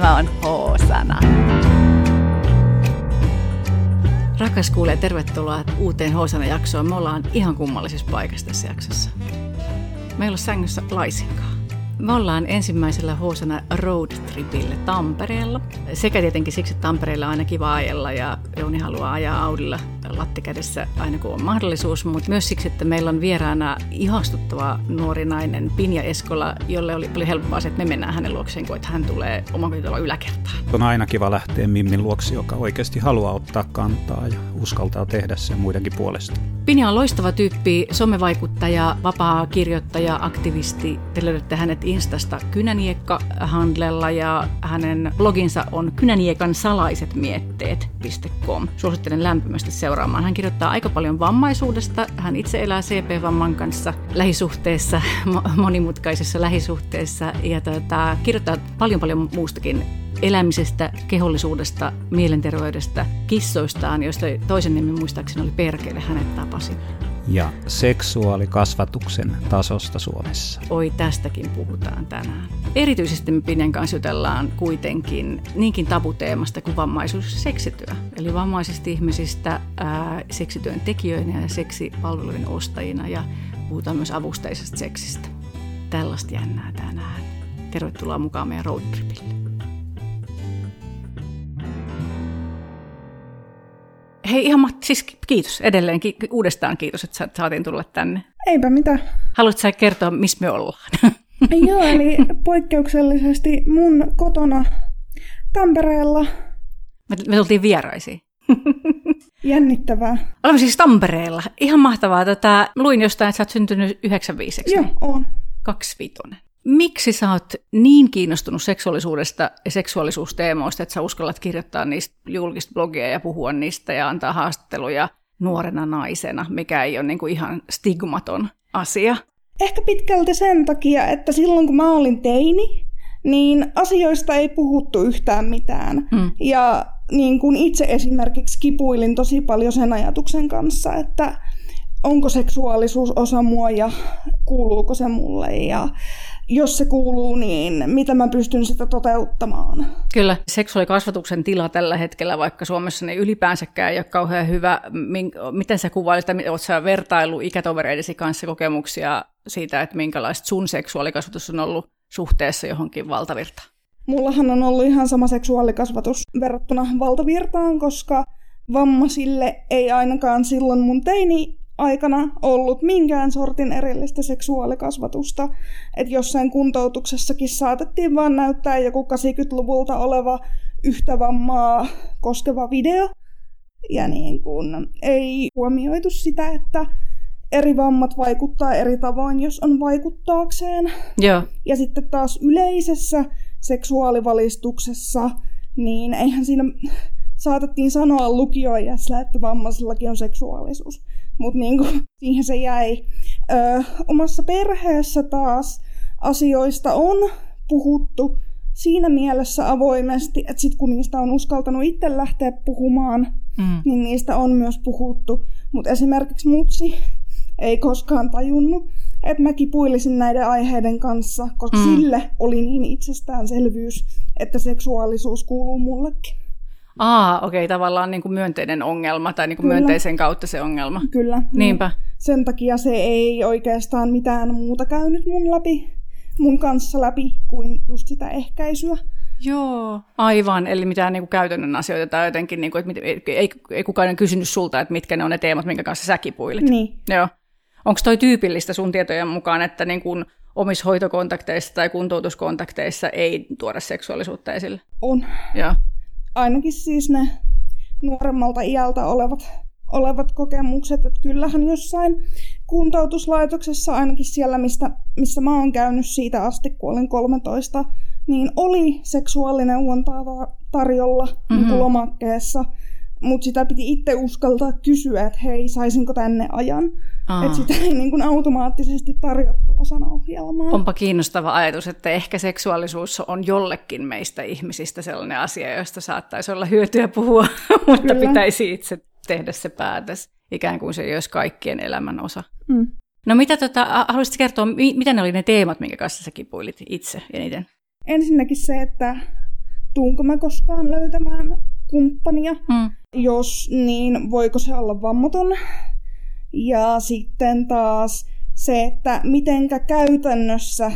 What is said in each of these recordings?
Tämä on H-sana. Rakas kuulee, tervetuloa uuteen H-sana-jaksoon. Me ollaan ihan kummallisessa paikassa tässä jaksossa. Me ei ole sängyssä laisinkaan. Me ollaan ensimmäisellä Hoosana road tripille Tampereella. Sekä tietenkin siksi, että Tampereella on aina kiva ajella ja Jouni haluaa ajaa Audilla lattikädessä aina kun on mahdollisuus, mutta myös siksi, että meillä on vieraana ihastuttava nuori nainen Pinja Eskola, jolle oli, oli helpompaa se, että me mennään hänen luokseen kuin että hän tulee omakotitalon yläkertaan. On aina kiva lähteä Mimmin luoksi, joka oikeasti haluaa ottaa kantaa ja uskaltaa tehdä sen muidenkin puolesta. Pinja on loistava tyyppi, somevaikuttaja, vapaa kirjoittaja, aktivisti. Te löydätte hänet Instasta Kynäniekka-handlella ja hänen bloginsa on kynäniekan salaiset mietteet.com. Suosittelen lämpimästi seuraamaan. Hän kirjoittaa aika paljon vammaisuudesta. Hän itse elää CP-vamman kanssa lähisuhteessa, monimutkaisessa lähisuhteessa ja tota, kirjoittaa paljon paljon muustakin elämisestä, kehollisuudesta, mielenterveydestä, kissoistaan, joista toisen nimi muistaakseni oli Perkele, hänet tapasin. Ja seksuaalikasvatuksen tasosta Suomessa. Oi, tästäkin puhutaan tänään. Erityisesti me Pinen kanssa jutellaan kuitenkin niinkin tabuteemasta kuin vammaisuus ja seksityö. Eli vammaisista ihmisistä ää, seksityön tekijöinä ja seksipalveluiden ostajina ja puhutaan myös avusteisesta seksistä. Tällaista jännää tänään. Tervetuloa mukaan meidän roadtripille. Hei ihan Matti, siis kiitos edelleen, uudestaan kiitos, että saatiin tulla tänne. Eipä mitä. Haluatko sä kertoa, missä me ollaan? Joo, eli poikkeuksellisesti mun kotona Tampereella. Me, me tultiin vieraisiin. Jännittävää. Olemme siis Tampereella. Ihan mahtavaa. Tätä, luin jostain, että sä oot syntynyt 95. Joo, on. vitonen. Miksi sä oot niin kiinnostunut seksuaalisuudesta ja seksuaalisuusteemoista, että sä uskallat kirjoittaa niistä julkista blogia ja puhua niistä ja antaa haastatteluja nuorena naisena, mikä ei ole niin kuin ihan stigmaton asia? Ehkä pitkälti sen takia, että silloin kun mä olin teini, niin asioista ei puhuttu yhtään mitään. Hmm. Ja niin kuin itse esimerkiksi kipuilin tosi paljon sen ajatuksen kanssa, että onko seksuaalisuus osa mua ja kuuluuko se mulle. Ja jos se kuuluu, niin mitä mä pystyn sitä toteuttamaan. Kyllä, seksuaalikasvatuksen tila tällä hetkellä, vaikka Suomessa ne ylipäänsäkään ei ole kauhean hyvä. Miten sä kuvailit, oletko sä vertailu ikätovereidesi kanssa kokemuksia siitä, että minkälaista sun seksuaalikasvatus on ollut suhteessa johonkin valtavirtaan? Mullahan on ollut ihan sama seksuaalikasvatus verrattuna valtavirtaan, koska vammaisille ei ainakaan silloin mun teini aikana ollut minkään sortin erillistä seksuaalikasvatusta. Että jossain kuntoutuksessakin saatettiin vaan näyttää joku 80-luvulta oleva yhtä vammaa koskeva video. Ja niin kun ei huomioitu sitä, että eri vammat vaikuttaa eri tavoin, jos on vaikuttaakseen. Joo. Ja sitten taas yleisessä seksuaalivalistuksessa, niin eihän siinä saatettiin sanoa lukioijässä, että vammaisillakin on seksuaalisuus mutta niinku, siihen se jäi. Ö, omassa perheessä taas asioista on puhuttu siinä mielessä avoimesti, että sit kun niistä on uskaltanut itse lähteä puhumaan, mm. niin niistä on myös puhuttu. Mutta esimerkiksi mutsi ei koskaan tajunnut, että mä kipuilisin näiden aiheiden kanssa, koska mm. sille oli niin itsestäänselvyys, että seksuaalisuus kuuluu mullekin. Aa, okei, okay, tavallaan niin kuin myönteinen ongelma tai niin kuin myönteisen kautta se ongelma. Kyllä. Niinpä. Sen takia se ei oikeastaan mitään muuta käynyt mun läpi, mun kanssa läpi kuin just sitä ehkäisyä. Joo, aivan. Eli mitään niin kuin käytännön asioita tai jotenkin, niin kuin, että ei, ei kukaan kysynyt sulta, että mitkä ne on ne teemat, minkä kanssa sä kipuilit. Niin. Joo. Onko toi tyypillistä sun tietojen mukaan, että niin kuin omissa hoitokontakteissa tai kuntoutuskontakteissa ei tuoda seksuaalisuutta esille? On. Joo ainakin siis ne nuoremmalta iältä olevat, olevat kokemukset, että kyllähän jossain kuntoutuslaitoksessa, ainakin siellä, mistä, missä mä oon käynyt siitä asti, kun olin 13, niin oli seksuaalineuvontaa tarjolla niin mm-hmm. lomakkeessa, mutta sitä piti itse uskaltaa kysyä, että hei, saisinko tänne ajan. Että sitä ei niin kuin automaattisesti tarjottu osana ohjelmaa. Onpa kiinnostava ajatus, että ehkä seksuaalisuus on jollekin meistä ihmisistä sellainen asia, josta saattaisi olla hyötyä puhua, mutta Kyllä. pitäisi itse tehdä se päätös, ikään kuin se ei olisi kaikkien elämän osa. Mm. No mitä tota, haluaisitko kertoa, mitä ne oli ne teemat, minkä kanssa sä kipuilit itse eniten? Ensinnäkin se, että tuunko mä koskaan löytämään kumppania. Mm. Jos niin, voiko se olla vammaton? Ja sitten taas se, että mitenkä käytännössä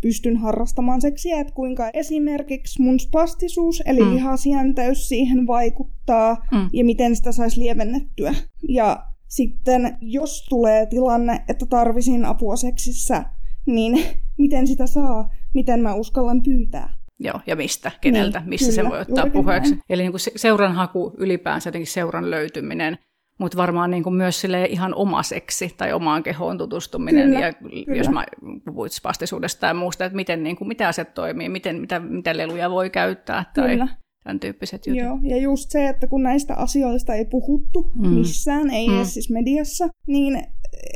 pystyn harrastamaan seksiä, että kuinka esimerkiksi mun spastisuus, eli mm. lihasjänteys siihen vaikuttaa, mm. ja miten sitä saisi lievennettyä. Ja sitten jos tulee tilanne, että tarvisin apua seksissä, niin miten sitä saa, miten mä uskallan pyytää. Joo, ja mistä, keneltä, niin, missä kyllä, se voi ottaa puheeksi. Näin. Eli niin kuin seuran haku ylipäänsä, jotenkin seuran löytyminen, mutta varmaan niin kuin myös sille ihan omaseksi tai omaan kehoon tutustuminen. Kyllä, ja kyllä. jos mä puhuit spastisuudesta ja muusta, että miten, niin kuin, mitä asiat toimii, miten, mitä, mitä leluja voi käyttää tai kyllä. Tämän tyyppiset jutut. Joo, ja just se, että kun näistä asioista ei puhuttu mm. missään, ei mm. edes siis mediassa, niin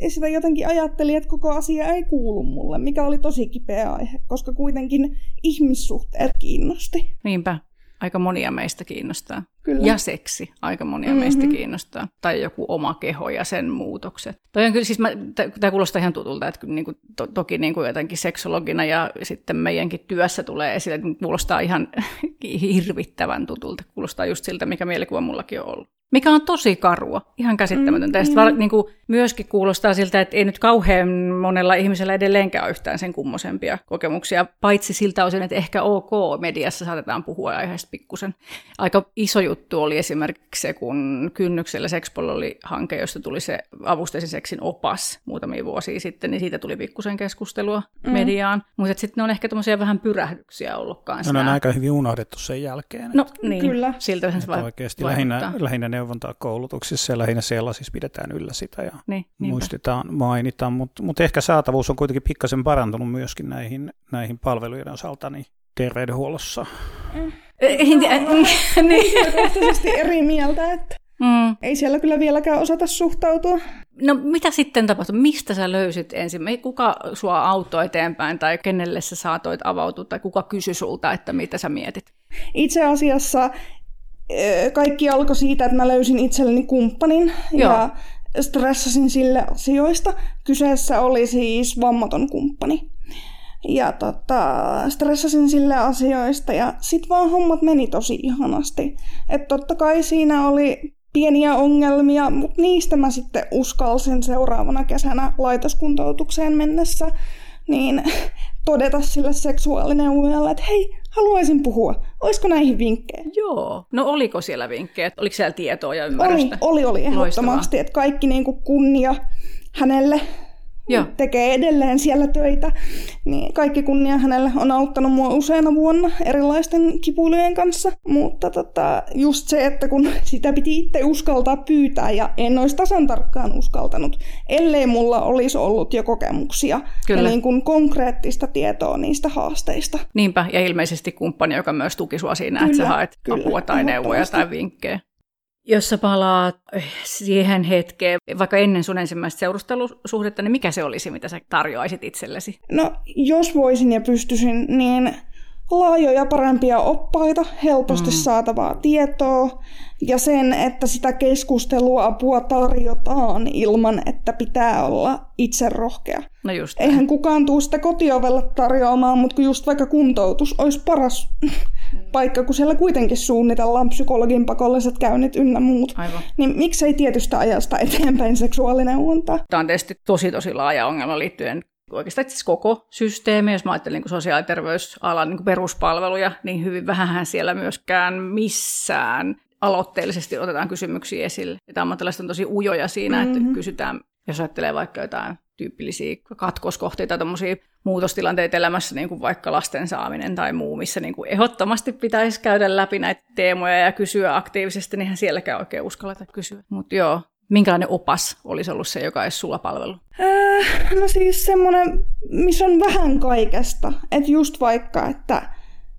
sitä jotenkin ajatteli, että koko asia ei kuulu mulle, mikä oli tosi kipeä aihe, koska kuitenkin ihmissuhteet kiinnosti. Niinpä aika monia meistä kiinnostaa. Kyllä. Ja seksi aika monia mm-hmm. meistä kiinnostaa. Tai joku oma keho ja sen muutokset. Toi on kyllä, siis tämä kuulostaa ihan tutulta, että niin kuin, to, toki niin kuin jotenkin seksologina ja sitten meidänkin työssä tulee esille, että kuulostaa ihan hirvittävän tutulta. Kuulostaa just siltä, mikä mielikuva mullakin on ollut mikä on tosi karua, ihan käsittämätöntä. Mm, mm. niin kuin, myöskin kuulostaa siltä, että ei nyt kauhean monella ihmisellä edelleenkään ole yhtään sen kummosempia kokemuksia, paitsi siltä osin, että ehkä ok, mediassa saatetaan puhua aiheesta pikkusen. Aika iso juttu oli esimerkiksi se, kun Kynnyksellä Sexpol oli hanke, josta tuli se avusteisen seksin opas muutamia vuosia sitten, niin siitä tuli pikkusen keskustelua mm. mediaan. Mutta sitten ne on ehkä tämmöisiä vähän pyrähdyksiä ollut kanssa. No, ne on aika hyvin unohdettu sen jälkeen. No niin, Kyllä. siltä se Oikeasti lähinnä, lähinnä neuvontaa koulutuksissa ja lähinnä sellaisissa pidetään yllä sitä ja niin, muistetaan, mainitaan, mutta mut ehkä saatavuus on kuitenkin pikkasen parantunut myöskin näihin, näihin palvelujen osalta niin terveydenhuollossa. Mm. niin. eri mieltä, että mm. ei siellä kyllä vieläkään osata suhtautua. No mitä sitten tapahtui? Mistä sä löysit ensin? Kuka sua auttoi eteenpäin tai kenelle sä saatoit avautua tai kuka kysyi sulta, että mitä sä mietit? Itse asiassa kaikki alkoi siitä, että mä löysin itselleni kumppanin Joo. ja stressasin sille asioista. Kyseessä oli siis vammaton kumppani. Ja tota, stressasin sille asioista ja sit vaan hommat meni tosi ihanasti. Että totta kai siinä oli pieniä ongelmia, mutta niistä mä sitten uskalsin seuraavana kesänä laitoskuntoutukseen mennessä niin todeta sille seksuaalineuvojalle, että hei, haluaisin puhua. Olisiko näihin vinkkejä? Joo. No oliko siellä vinkkejä? Oliko siellä tietoa ja ymmärrystä? Oli, oli, oli ehdottomasti. Että kaikki niin kuin kunnia hänelle Joo. tekee edelleen siellä töitä. Niin kaikki kunnia hänelle on auttanut mua useana vuonna erilaisten kipuilujen kanssa. Mutta tota, just se, että kun sitä piti itse uskaltaa pyytää ja en olisi tasan tarkkaan uskaltanut, ellei mulla olisi ollut jo kokemuksia Kyllä. ja niin kuin konkreettista tietoa niistä haasteista. Niinpä, ja ilmeisesti kumppani, joka myös tuki sua siinä, Kyllä. että sä haet Kyllä. apua tai neuvoja tai vinkkejä jos sä palaat siihen hetkeen, vaikka ennen sun ensimmäistä seurustelusuhdetta, niin mikä se olisi, mitä sä tarjoaisit itsellesi? No, jos voisin ja pystyisin, niin laajoja parempia oppaita, helposti mm. saatavaa tietoa ja sen, että sitä keskustelua apua tarjotaan ilman, että pitää olla itse rohkea. No just Eihän kukaan tuu sitä kotiovella tarjoamaan, mutta just vaikka kuntoutus olisi paras paikka, kun siellä kuitenkin suunnitellaan psykologin pakolliset käynnit ynnä muut. Aivan. Niin miksei tietystä ajasta eteenpäin seksuaalineuonta? Tämä on tietysti tosi tosi laaja ongelma liittyen oikeastaan siis koko systeemi, jos mä ajattelen niin sosiaali- ja terveysalan niin peruspalveluja, niin hyvin vähän siellä myöskään missään aloitteellisesti otetaan kysymyksiä esille. Että ammattilaiset on tosi ujoja siinä, mm-hmm. että kysytään, jos ajattelee vaikka jotain tyypillisiä katkoskohteita, tämmöisiä muutostilanteita elämässä, niin kuin vaikka lasten saaminen tai muu, missä niin kuin ehdottomasti pitäisi käydä läpi näitä teemoja ja kysyä aktiivisesti, niin sielläkään oikein uskalleta kysyä. Mutta joo, minkälainen opas olisi ollut se, joka olisi sulla palvelu? Äh, no siis semmoinen, missä on vähän kaikesta. Että just vaikka, että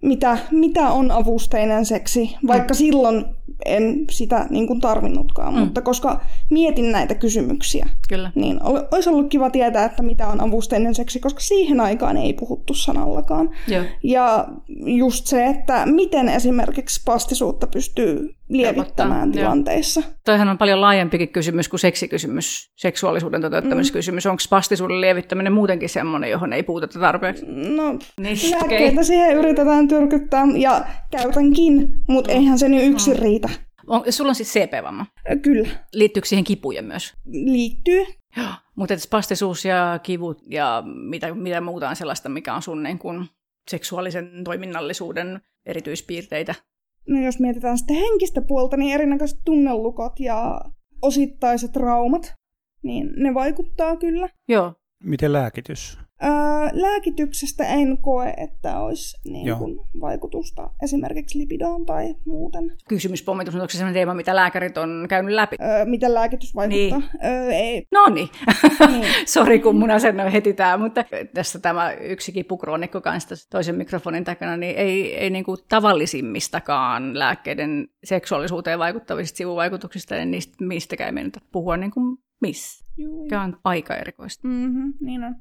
mitä, mitä on avusteinen seksi, vaikka mm. silloin en sitä niin kuin tarvinnutkaan, mm. mutta koska mietin näitä kysymyksiä, Kyllä. niin olisi ollut kiva tietää, että mitä on avusteinen seksi, koska siihen aikaan ei puhuttu sanallakaan. Joo. Ja just se, että miten esimerkiksi pastisuutta pystyy lievittämään Helpottaa, tilanteissa. Joo. Toihan on paljon laajempikin kysymys kuin seksikysymys, seksuaalisuuden toteuttamiskysymys. Mm. Onko pastisuuden lievittäminen muutenkin semmoinen, johon ei puututa tarpeeksi? No, niin, lääkkeitä okay. siihen yritetään tyrkyttää ja käytänkin, mutta mm. eihän se nyt yksin mm. riitä. On, sulla on siis CP-vamma? Kyllä. Liittyykö siihen kipuja myös? Liittyy. Joo, mutta spastisuus ja kivut ja mitä, mitä muuta on sellaista, mikä on sun niin kun, seksuaalisen toiminnallisuuden erityispiirteitä? No jos mietitään sitten henkistä puolta, niin erinäköiset tunnelukot ja osittaiset traumat, niin ne vaikuttaa kyllä. Joo. Miten lääkitys? Öö, lääkityksestä en koe, että olisi niin kuin, vaikutusta esimerkiksi lipidoon tai muuten. Kysymyspommitus, onko se sellainen teema, mitä lääkärit on käynyt läpi? Öö, miten lääkitys vaikuttaa? Niin. Öö, ei. No niin. niin. Sori, kun mun asenne heti tämä, mutta tässä tämä yksi kipukroonikko kanssa toisen mikrofonin takana, niin ei, ei niin kuin tavallisimmistakaan lääkkeiden seksuaalisuuteen vaikuttavista sivuvaikutuksista, niin niistä mistäkään ei puhua niin kuin missä. Tämä on aika erikoista. Mm-hmm, niin on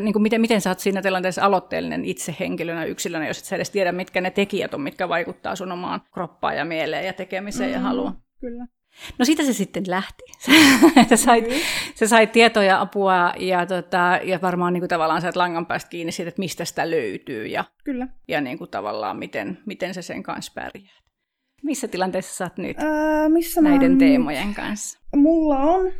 niin kuin miten, miten sä oot siinä tilanteessa aloitteellinen itse henkilönä, yksilönä, jos et sä edes tiedä, mitkä ne tekijät on, mitkä vaikuttaa sun omaan kroppaan ja mieleen ja tekemiseen mm-hmm, ja haluun. Kyllä. No siitä se sitten lähti. sä, sait, mm-hmm. sä sait tietoa ja apua ja, tota, ja varmaan niin kuin tavallaan sait langan päästä kiinni siitä, että mistä sitä löytyy ja, Kyllä. ja niin kuin tavallaan miten, miten se sen kanssa pärjää. Missä tilanteessa sä oot nyt öö, missä näiden teemojen kanssa? Mulla on,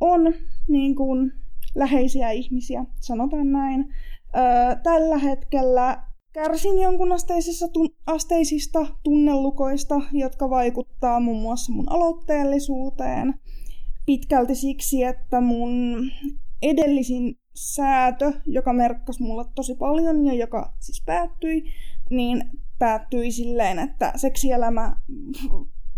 on niin kuin läheisiä ihmisiä, sanotaan näin. Öö, tällä hetkellä kärsin jonkun asteisista, tun- asteisista tunnelukoista, jotka vaikuttaa muun muassa mun aloitteellisuuteen. Pitkälti siksi, että mun edellisin säätö, joka merkkasi mulle tosi paljon ja joka siis päättyi, niin päättyi silleen, että seksielämä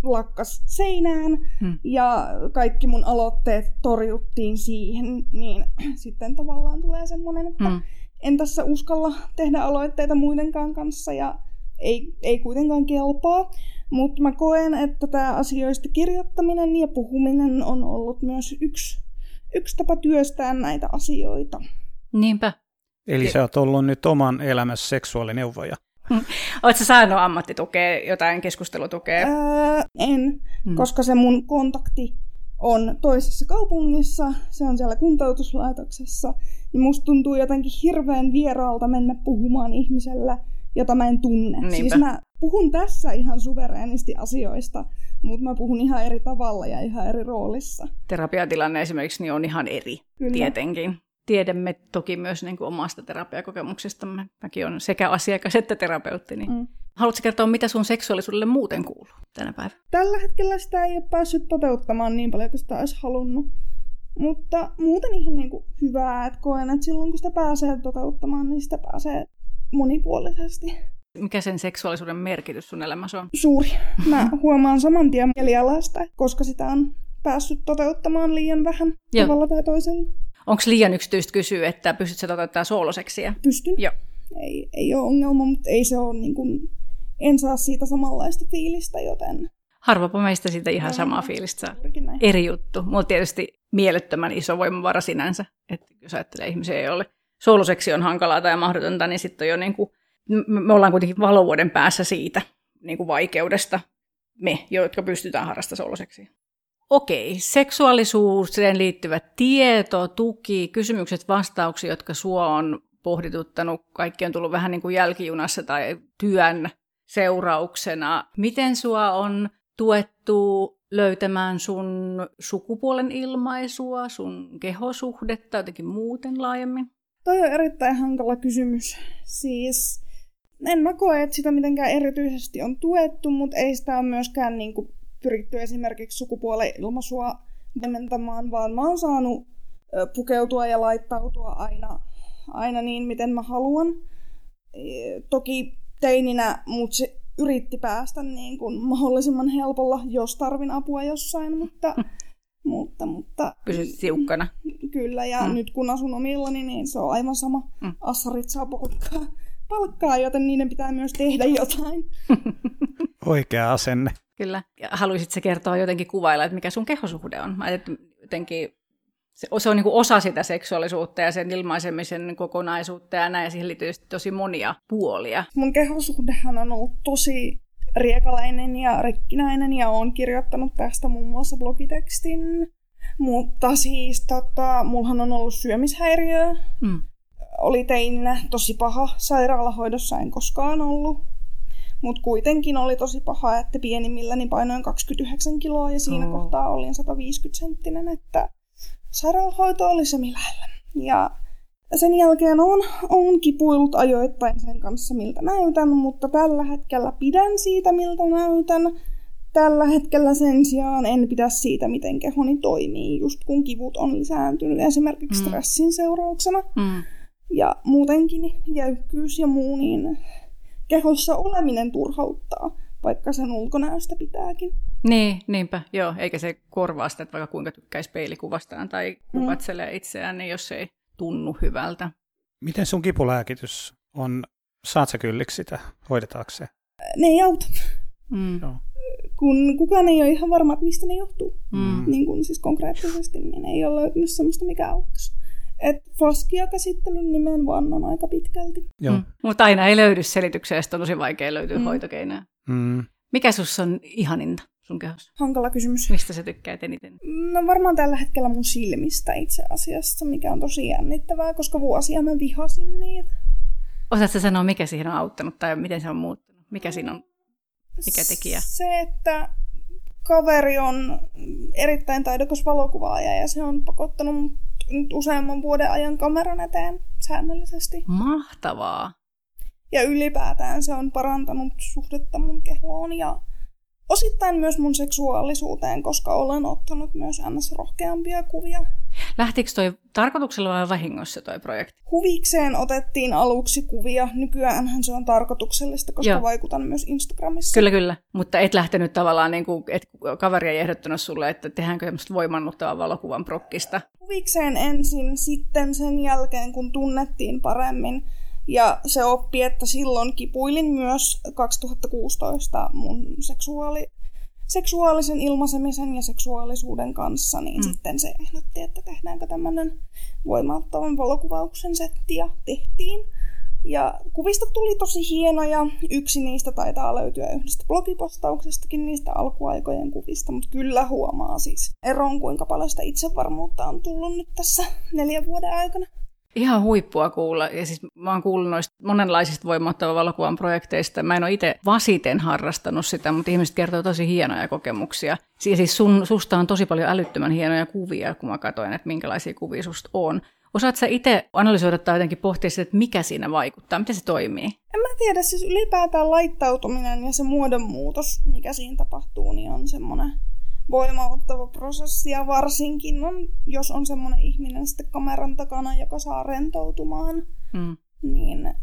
lakkas seinään hmm. ja kaikki mun aloitteet torjuttiin siihen, niin sitten tavallaan tulee semmoinen, että hmm. en tässä uskalla tehdä aloitteita muidenkaan kanssa ja ei, ei kuitenkaan kelpaa. Mutta mä koen, että tämä asioista kirjoittaminen ja puhuminen on ollut myös yksi, yksi tapa työstää näitä asioita. Niinpä. Eli sä oot ollut nyt oman elämässä seksuaalineuvoja. Oletko saanut ammattitukea, jotain keskustelutukea? Öö, en, hmm. koska se mun kontakti on toisessa kaupungissa, se on siellä kuntoutuslaitoksessa, niin musta tuntuu jotenkin hirveän vieraalta mennä puhumaan ihmisellä, jota mä en tunne. Niinpä. Siis mä puhun tässä ihan suvereenisti asioista, mutta mä puhun ihan eri tavalla ja ihan eri roolissa. Terapiatilanne esimerkiksi niin on ihan eri, Kyllä. tietenkin tiedämme toki myös niin kuin omasta terapiakokemuksestamme. Mäkin olen sekä asiakas että terapeutti. Niin mm. Haluatko kertoa, mitä sun seksuaalisuudelle muuten kuuluu tänä päivänä? Tällä hetkellä sitä ei ole päässyt toteuttamaan niin paljon kuin sitä olisi halunnut. Mutta muuten ihan niin kuin hyvää, että koen, että silloin kun sitä pääsee toteuttamaan, niin sitä pääsee monipuolisesti. Mikä sen seksuaalisuuden merkitys sun elämässä on? Suuri. Mä huomaan saman tien mielialasta, koska sitä on päässyt toteuttamaan liian vähän Joo. tavalla tai toisella. Onko liian yksityistä kysyä, että pystytkö toteuttamaan sooloseksiä? Pystyn. Joo. Ei, ei ole ongelma, mutta ei se ole niin kuin, en saa siitä samanlaista fiilistä, joten... Harvapa meistä siitä ihan samaa fiilistä saa. Eri juttu. Mulla tietysti mielettömän iso voimavara sinänsä, että jos ajattelee ihmisiä, ei ole sooloseksi on hankalaa tai mahdotonta, niin sitten jo niin kuin, me ollaan kuitenkin valovuoden päässä siitä niin kuin vaikeudesta, me, jotka pystytään harrastamaan sooloseksiä. Okei, seksuaalisuuteen liittyvä tieto, tuki, kysymykset, vastauksia, jotka sua on pohdituttanut, kaikki on tullut vähän niin kuin jälkijunassa tai työn seurauksena. Miten sua on tuettu löytämään sun sukupuolen ilmaisua, sun kehosuhdetta jotenkin muuten laajemmin? Toi on erittäin hankala kysymys. Siis en mä koe, että sitä mitenkään erityisesti on tuettu, mutta ei sitä ole myöskään niin kuin pyritty esimerkiksi sukupuolen ilmaisua dementamaan, vaan mä oon saanut pukeutua ja laittautua aina, aina niin, miten mä haluan. E, toki teininä mut se yritti päästä niin kuin mahdollisimman helpolla, jos tarvin apua jossain, mutta... mutta, mutta Pysyt tiukkana. Kyllä, ja mm. nyt kun asun omillani, niin se on aivan sama. Mm. Assarit saa polttaa, palkkaa, joten niiden pitää myös tehdä jotain. Oikea asenne. Kyllä. Haluaisitko kertoa jotenkin kuvailla, että mikä sun kehosuhde on? Mä jotenkin se, se on niin kuin osa sitä seksuaalisuutta ja sen ilmaisemisen kokonaisuutta ja näin, ja siihen liittyy tosi monia puolia. Mun kehosuhdehan on ollut tosi riekalainen ja rikkinäinen ja on kirjoittanut tästä muun muassa blogitekstin. Mutta siis tota, mullahan on ollut syömishäiriö. Mm. Oli teininä tosi paha. Sairaalahoidossa en koskaan ollut. Mutta kuitenkin oli tosi paha, että pienimmilläni painoin 29 kiloa ja siinä oh. kohtaa olin 150 senttinen, että sairaalahoito oli se lähellä. Ja sen jälkeen on, on kipuillut ajoittain sen kanssa, miltä näytän, mutta tällä hetkellä pidän siitä, miltä näytän. Tällä hetkellä sen sijaan en pidä siitä, miten kehoni toimii, just kun kivut on lisääntynyt esimerkiksi mm. stressin seurauksena. Mm. Ja muutenkin jäykkyys ja muu, niin kehossa oleminen turhauttaa, vaikka sen ulkonäöstä pitääkin. Niin, niinpä, joo, eikä se korvaa sitä, että vaikka kuinka tykkäisi peilikuvastaan tai kuvatselee mm. itseään, niin jos ei tunnu hyvältä. Miten sun kipulääkitys on, saat sä kylliksi sitä, hoidetaanko se? Ne ei auta. Mm. Joo. Kun kukaan ei ole ihan varma, että mistä ne johtuu. Mm. Niin kun siis konkreettisesti, niin ei ole löytynyt sellaista, mikä auttaisi. Et faskia-käsittelyn nimen vannon aika pitkälti. Joo. Mm. Mutta aina ei löydy selityksiä, ja on tosi vaikea löytyä mm. hoitokeinoja. Mm. Mikä sus on ihaninta? sun kehossa? Hankala kysymys. Mistä sä tykkäät eniten? No varmaan tällä hetkellä mun silmistä itse asiassa, mikä on tosi jännittävää, koska vuosia mä vihasin niitä. Osaatko sanoa, mikä siihen on auttanut tai miten se on muuttunut? Mikä siinä on, mikä tekijä? Se, että kaveri on erittäin taidokas valokuvaaja ja se on pakottanut nyt useamman vuoden ajan kameran eteen säännöllisesti. Mahtavaa! Ja ylipäätään se on parantanut suhdetta mun kehoon ja Osittain myös mun seksuaalisuuteen, koska olen ottanut myös ns. rohkeampia kuvia. Lähtikö toi tarkoituksella vai vahingossa toi projekti? Huvikseen otettiin aluksi kuvia. Nykyään se on tarkoituksellista, koska Joo. vaikutan myös Instagramissa. Kyllä, kyllä. Mutta et lähtenyt tavallaan, niin kuin, et kaveri ei ehdottanut sulle, että tehdäänkö semmoista voimannuttavaa valokuvan prokkista? Huvikseen ensin, sitten sen jälkeen, kun tunnettiin paremmin, ja se oppi, että silloin kipuilin myös 2016 mun seksuaali, seksuaalisen ilmaisemisen ja seksuaalisuuden kanssa, niin mm. sitten se ehdotti, että tehdäänkö tämmöinen voimauttavan valokuvauksen setti ja tehtiin. Ja kuvista tuli tosi hienoja. Yksi niistä taitaa löytyä yhdestä blogipostauksestakin niistä alkuaikojen kuvista, mutta kyllä huomaa siis eron, kuinka paljon sitä itsevarmuutta on tullut nyt tässä neljän vuoden aikana. Ihan huippua kuulla. Ja siis mä oon kuullut noista monenlaisista voimattavan valokuvan projekteista. Mä en ole itse vasiten harrastanut sitä, mutta ihmiset kertoo tosi hienoja kokemuksia. Ja siis sun, susta on tosi paljon älyttömän hienoja kuvia, kun mä katsoin, että minkälaisia kuvia susta on. Osaat sä itse analysoida tai jotenkin pohtia sitä, että mikä siinä vaikuttaa, miten se toimii? En mä tiedä, siis ylipäätään laittautuminen ja se muodonmuutos, mikä siinä tapahtuu, niin on semmoinen voimauttava prosessi ja varsinkin on, jos on semmoinen ihminen sitten kameran takana, joka saa rentoutumaan, mm. niin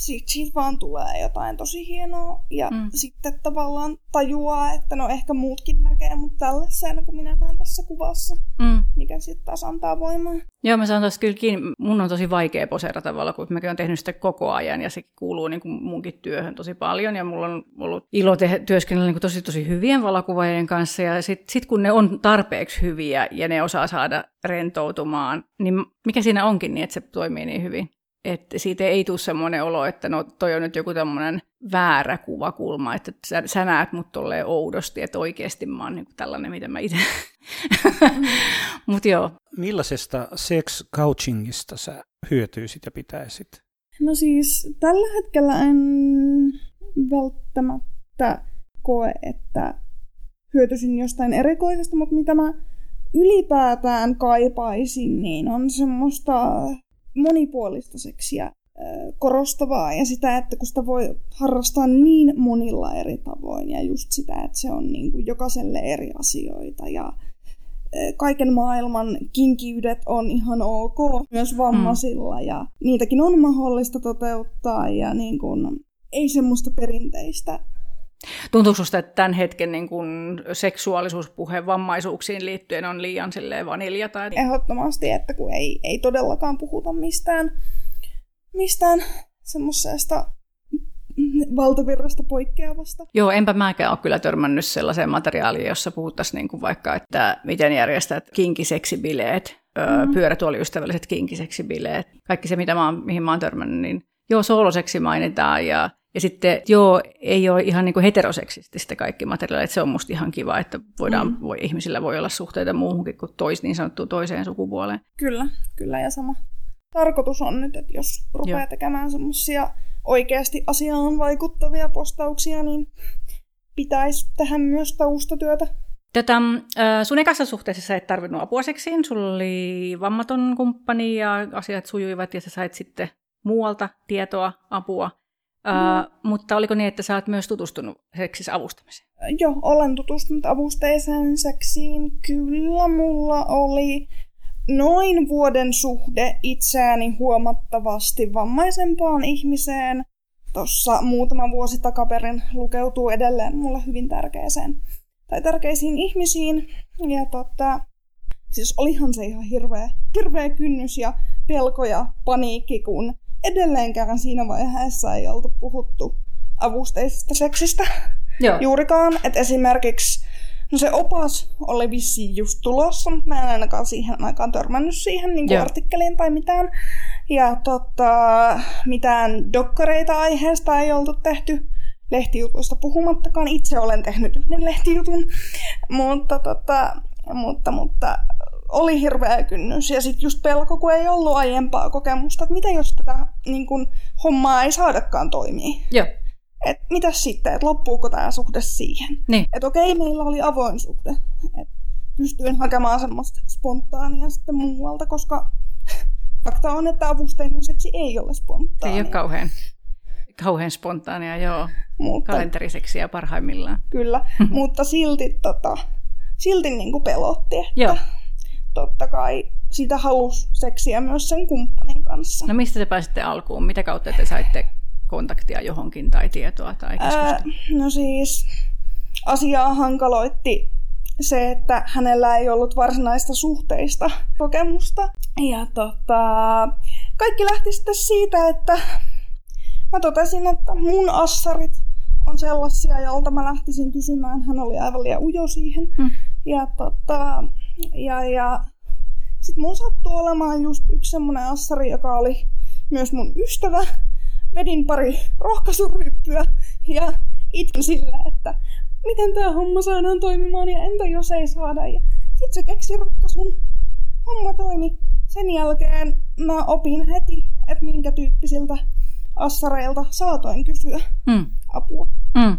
siitä, siitä vaan tulee jotain tosi hienoa. Ja mm. sitten tavallaan tajuaa, että no ehkä muutkin näkee, mutta tällaisena kuin minä näen tässä kuvassa, mm. mikä sitten taas antaa voimaa. Joo, mä sanon tuossa kyllä kiinni. Mun on tosi vaikea poseerata valokuvia. Mäkin olen tehnyt sitä koko ajan ja se kuuluu niin kuin munkin työhön tosi paljon. Ja mulla on ollut ilo te- työskennellä niin kuin tosi tosi hyvien valokuvaajien kanssa. Ja sitten sit kun ne on tarpeeksi hyviä ja ne osaa saada rentoutumaan, niin mikä siinä onkin niin, että se toimii niin hyvin? Että siitä ei tule semmoinen olo, että no toi on nyt joku tämmöinen väärä kuvakulma, että sä, sä näet mut tolleen oudosti, että oikeasti mä oon niin tällainen, mitä mä itse. Mm. Mut joo. Millaisesta sex coachingista sä hyötyisit ja pitäisit? No siis tällä hetkellä en välttämättä koe, että hyötyisin jostain erikoisesta, mutta mitä mä ylipäätään kaipaisin, niin on semmoista monipuolista seksiä korostavaa ja sitä, että kun sitä voi harrastaa niin monilla eri tavoin ja just sitä, että se on niin kuin jokaiselle eri asioita ja kaiken maailman kinkiydet on ihan ok myös vammaisilla mm. ja niitäkin on mahdollista toteuttaa ja niin kuin, ei semmoista perinteistä Tuntuuko sinusta, että tämän hetken niin kun seksuaalisuuspuhe vammaisuuksiin liittyen on liian vanilja? Tai... Ehdottomasti, että kun ei, ei todellakaan puhuta mistään, mistään semmoisesta valtavirrasta poikkeavasta. Joo, enpä mäkään ole kyllä törmännyt sellaiseen materiaaliin, jossa puhuttaisiin niin kuin vaikka, että miten järjestät kinkiseksibileet, mm-hmm. pyörätuoliystävälliset kinkiseksibileet. Kaikki se, mitä mä oon, mihin mä oon törmännyt, niin joo, sooloseksi mainitaan ja ja sitten, joo, ei ole ihan niin kuin heteroseksististä kaikki materiaalit, se on musta ihan kiva, että voidaan, mm. voi, ihmisillä voi olla suhteita muuhunkin kuin tois, niin sanottuun toiseen sukupuoleen. Kyllä, kyllä ja sama. Tarkoitus on nyt, että jos rupeaa joo. tekemään semmoisia oikeasti asiaan vaikuttavia postauksia, niin pitäisi tehdä myös taustatyötä. Tätä, sun ekassa suhteessa sä et tarvinnut apua seksiin, sulla oli vammaton kumppani ja asiat sujuivat ja sä sait sitten muualta tietoa, apua. Mm. mutta oliko niin, että sä oot myös tutustunut seksissä avustamiseen? Joo, olen tutustunut avusteiseen seksiin. Kyllä, mulla oli noin vuoden suhde itseäni huomattavasti vammaisempaan ihmiseen. Tuossa muutama vuosi takaperin lukeutuu edelleen mulle hyvin tärkeäseen tai tärkeisiin ihmisiin. Ja tota, siis olihan se ihan hirveä, hirveä kynnys ja pelko ja paniikki, kun edelleenkään siinä vaiheessa ei oltu puhuttu avusteisesta seksistä Joo. juurikaan. Että esimerkiksi No se opas oli vissiin just tulossa, mutta mä en ainakaan siihen aikaan törmännyt siihen niin kuin artikkeliin tai mitään. Ja tota, mitään dokkareita aiheesta ei oltu tehty lehtijutuista puhumattakaan. Itse olen tehnyt yhden lehtijutun, mutta, tota, mutta, mutta oli hirveä kynnys. Ja sitten just pelko, kun ei ollut aiempaa kokemusta, että mitä jos tätä niin kun, hommaa ei saadakaan toimia. Joo. Et mitä sitten, että loppuuko tämä suhde siihen. Niin. Että okei, meillä oli avoin suhde. Et pystyin hakemaan semmoista spontaania sitten muualta, koska fakta on, että avusteinen seksi ei ole spontaania. Ei ole kauhean, kauhean spontaania, joo. Mutta, Kalenteriseksiä parhaimmillaan. Kyllä, mutta silti, tota, silti niin kuin pelotti, että joo totta kai sitä halusi seksiä myös sen kumppanin kanssa. No mistä te pääsitte alkuun? Mitä kautta te saitte kontaktia johonkin tai tietoa tai Ää, no siis asiaa hankaloitti se, että hänellä ei ollut varsinaista suhteista kokemusta. Ja tota, kaikki lähti sitten siitä, että mä totesin, että mun assarit on sellaisia, jolta mä lähtisin kysymään. Hän oli aivan liian ujo siihen. Hmm. Ja tota, ja, ja sitten mun sattuu olemaan just yksi semmonen assari, joka oli myös mun ystävä. Vedin pari rohkaisuryyppyä ja itkin sillä, että miten tämä homma saadaan toimimaan ja entä jos ei saada. Ja sitten se keksi ratkaisun. Homma toimi. Sen jälkeen mä opin heti, että minkä tyyppisiltä assareilta saatoin kysyä mm. apua. Mm.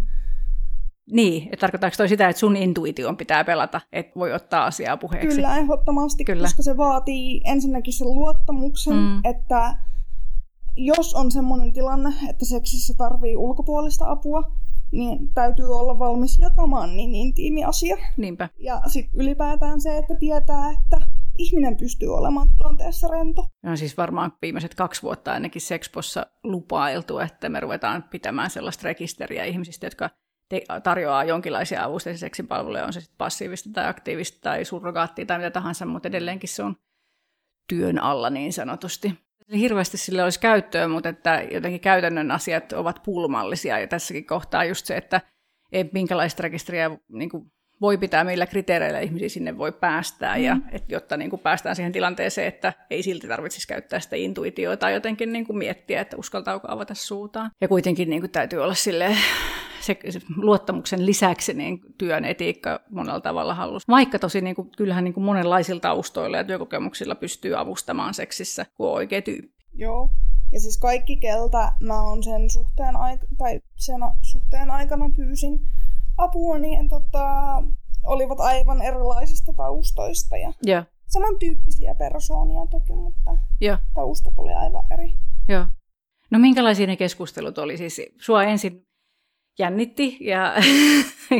Niin, että tarkoittaako toi sitä, että sun intuition pitää pelata, että voi ottaa asiaa puheeksi? Kyllä, ehdottomasti, Kyllä. koska se vaatii ensinnäkin sen luottamuksen, mm. että jos on semmoinen tilanne, että seksissä tarvii ulkopuolista apua, niin täytyy olla valmis jakamaan niin intiimi asia. Niinpä. Ja sitten ylipäätään se, että tietää, että ihminen pystyy olemaan tilanteessa rento. No siis varmaan viimeiset kaksi vuotta ainakin Sexpossa lupailtu, että me ruvetaan pitämään sellaista rekisteriä ihmisistä, jotka te- tarjoaa jonkinlaisia avusteisen seksin palveluja, on se sitten passiivista tai aktiivista tai surrogaattia tai mitä tahansa, mutta edelleenkin se on työn alla niin sanotusti. Hirveästi sille olisi käyttöä, mutta että jotenkin käytännön asiat ovat pulmallisia ja tässäkin kohtaa just se, että ei minkälaista rekisteriä niin kuin voi pitää, millä kriteereillä ihmisiä sinne voi päästää, mm. ja että jotta niin kuin päästään siihen tilanteeseen, että ei silti tarvitsisi käyttää sitä intuitioita tai jotenkin niin kuin miettiä, että uskaltaako avata suutaan. Ja kuitenkin niin kuin täytyy olla sille se, se luottamuksen lisäksi niin työn etiikka monella tavalla hallussa. Vaikka tosi niin kuin, kyllähän niin kuin monenlaisilla taustoilla ja työkokemuksilla pystyy avustamaan seksissä, kun on oikea tyyppi. Joo. Ja siis kaikki, keltä mä oon sen suhteen, aik- tai sen suhteen aikana pyysin apua, niin tota, olivat aivan erilaisista taustoista. Ja yeah. Samantyyppisiä persoonia toki, mutta yeah. taustat oli aivan eri. Joo. No minkälaisia ne keskustelut oli? Siis sua ensin jännitti ja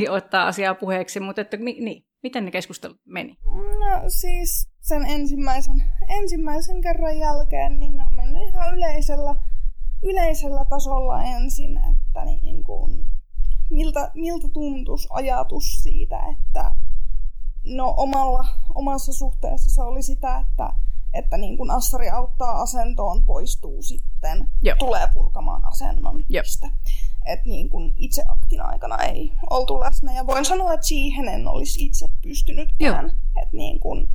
ottaa asiaa puheeksi, mutta että, niin, miten ne keskustelut meni? No siis sen ensimmäisen, ensimmäisen kerran jälkeen niin ne on mennyt ihan yleisellä, yleisellä tasolla ensin, että niin kuin, miltä, miltä tuntuisi ajatus siitä, että no omalla, omassa suhteessa se oli sitä, että että niin kun assari auttaa asentoon, poistuu sitten, Joo. tulee purkamaan asennon. Joo. Että niin kun itse aktin aikana ei oltu läsnä. Ja voin sanoa, että siihen en olisi itse pystynytkään. Että niin kun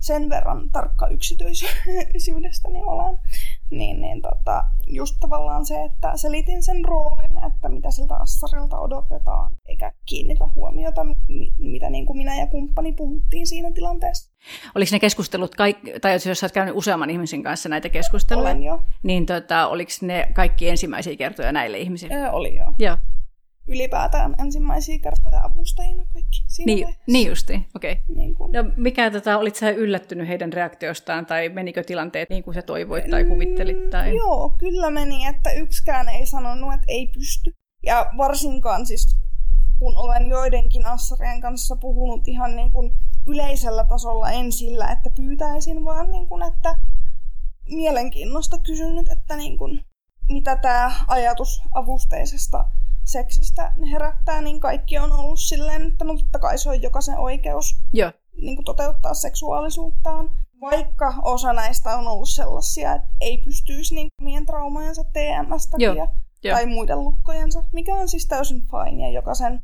sen verran tarkka yksityisyydestäni olen niin, niin tota, just tavallaan se, että selitin sen roolin, että mitä siltä assarilta odotetaan, eikä kiinnitä huomiota, mitä niin kuin minä ja kumppani puhuttiin siinä tilanteessa. Oliko ne keskustelut, tai jos olet käynyt useamman ihmisen kanssa näitä keskusteluja, Olen jo. niin tota, oliko ne kaikki ensimmäisiä kertoja näille ihmisille? Ö, oli jo. Joo ylipäätään ensimmäisiä kertoja avustajina kaikki siinä Niin, niin justi, okei. Okay. Niin kun... no, mikä tota, olit sä yllättynyt heidän reaktiostaan, tai menikö tilanteet niin kuin sä toivoit tai kuvittelit? Tai... Mm, joo, kyllä meni, että yksikään ei sanonut, että ei pysty. Ja varsinkaan siis, kun olen joidenkin assarien kanssa puhunut ihan niin kuin yleisellä tasolla, en sillä, että pyytäisin, vaan niin kuin, että mielenkiinnosta kysynyt, että niin kuin, mitä tämä ajatus avusteisesta seksistä herättää, niin kaikki on ollut silleen, että no totta kai se on jokaisen oikeus Joo. Niin kuin toteuttaa seksuaalisuuttaan. Vaikka osa näistä on ollut sellaisia, että ei pystyisi niin omien traumajensa TMS takia Joo. Joo. tai muiden lukkojensa, mikä on siis täysin fine ja jokaisen,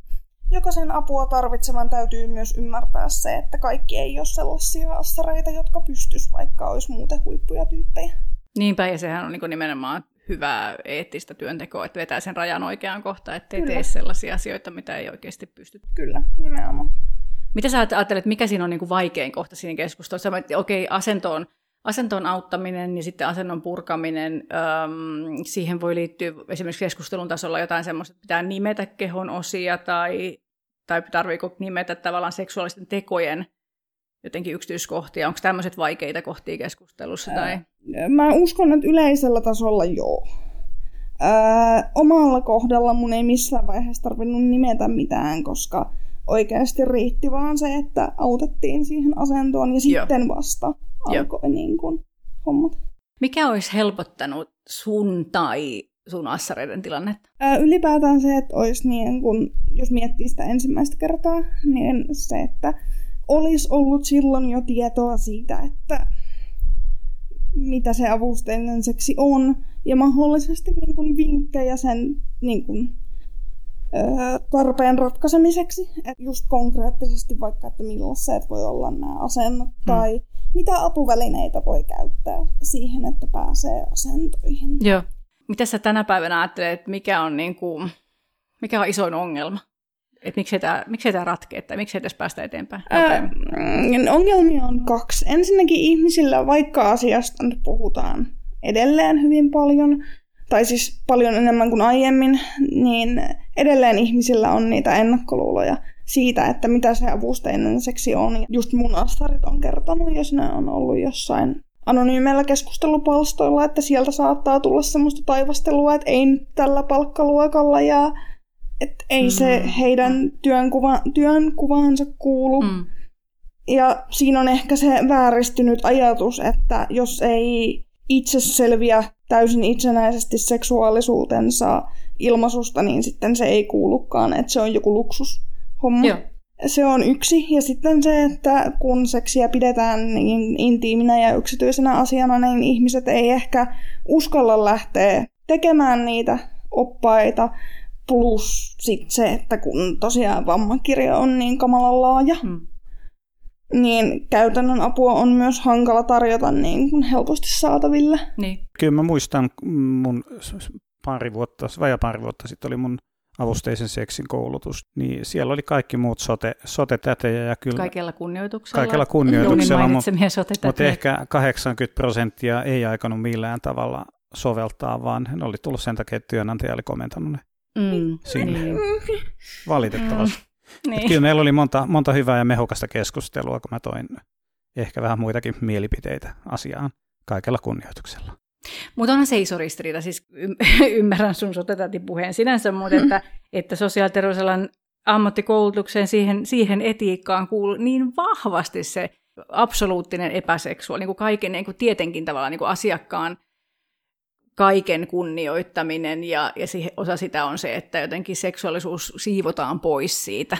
jokaisen apua tarvitsevan täytyy myös ymmärtää se, että kaikki ei ole sellaisia assareita, jotka pystyisi, vaikka olisi muuten huippuja tyyppejä. Niinpä, ja sehän on niin nimenomaan hyvää eettistä työntekoa, että vetää sen rajan oikeaan kohtaan, ettei Kyllä. tee sellaisia asioita, mitä ei oikeasti pysty. Kyllä, nimenomaan. Mitä sä ajattelet, mikä siinä on niin kuin vaikein kohta siinä keskustelussa? Okei, okay, asentoon, asentoon auttaminen ja sitten asennon purkaminen, äm, siihen voi liittyä esimerkiksi keskustelun tasolla jotain semmoista, että pitää nimetä kehon osia tai, tai tarviiko nimetä tavallaan seksuaalisten tekojen jotenkin yksityiskohtia? Onko tämmöiset vaikeita kohtia keskustelussa? Tai? Mä uskon, että yleisellä tasolla joo. Ää, omalla kohdalla mun ei missään vaiheessa tarvinnut nimetä mitään, koska oikeasti riitti vaan se, että autettiin siihen asentoon ja sitten joo. vasta alkoi niin kuin, hommat. Mikä olisi helpottanut sun tai sun assareiden tilannetta? Ää, ylipäätään se, että olisi niin kun, jos miettii sitä ensimmäistä kertaa, niin se, että olisi ollut silloin jo tietoa siitä, että mitä se avusteinen seksi on, ja mahdollisesti niin kuin vinkkejä sen niin kuin, öö, tarpeen ratkaisemiseksi. Et just konkreettisesti vaikka, että millaiset voi olla nämä asennot, hmm. tai mitä apuvälineitä voi käyttää siihen, että pääsee asentoihin. Joo. Mitä sä tänä päivänä ajattelet, mikä on, niin kuin, mikä on isoin ongelma? Että miksei tämä, miksei tämä ratkea, tai miksei tässä päästä eteenpäin? Ää, ongelmia on kaksi. Ensinnäkin ihmisillä, vaikka asiasta nyt puhutaan edelleen hyvin paljon, tai siis paljon enemmän kuin aiemmin, niin edelleen ihmisillä on niitä ennakkoluuloja siitä, että mitä se avusteinen seksi on. Just mun astarit on kertonut, jos ne on ollut jossain anonyymeillä keskustelupalstoilla, että sieltä saattaa tulla semmoista taivastelua, että ei nyt tällä palkkaluokalla ja että ei mm. se heidän työnkuva, työnkuvaansa kuulu. Mm. Ja siinä on ehkä se vääristynyt ajatus, että jos ei itse selviä täysin itsenäisesti seksuaalisuutensa ilmaisusta, niin sitten se ei kuulukaan, että se on joku luksushomma. Joo. Se on yksi. Ja sitten se, että kun seksiä pidetään niin intiiminä ja yksityisenä asiana, niin ihmiset ei ehkä uskalla lähteä tekemään niitä oppaita, Plus sit se, että kun tosiaan vammakirja on niin kamalan laaja, hmm. Niin käytännön apua on myös hankala tarjota niin kuin helposti saataville. Niin. Kyllä mä muistan mun pari vuotta, vajaa pari vuotta sitten oli mun avusteisen seksin koulutus, niin siellä oli kaikki muut sote, sote-tätejä. Ja kyllä, kaikella kunnioituksella. Kaikella kunnioituksella, mutta, mutta ehkä 80 prosenttia ei aikanut millään tavalla soveltaa, vaan ne oli tullut sen takia, että työnantaja oli komentanut ne mm, sinne. Niin. Valitettavasti. Mm, niin. Kyllä meillä oli monta, monta hyvää ja mehukasta keskustelua, kun mä toin ehkä vähän muitakin mielipiteitä asiaan kaikella kunnioituksella. Mutta onhan se iso ristiriita, siis ymmärrän sun puheen sinänsä, mutta että, että sosiaaliterveysalan ammattikoulutukseen, siihen, siihen etiikkaan kuuluu niin vahvasti se absoluuttinen epäseksuaali, niin kuin kaiken niin kuin tietenkin tavallaan niin kuin asiakkaan kaiken kunnioittaminen ja, ja siihen, osa sitä on se, että jotenkin seksuaalisuus siivotaan pois siitä.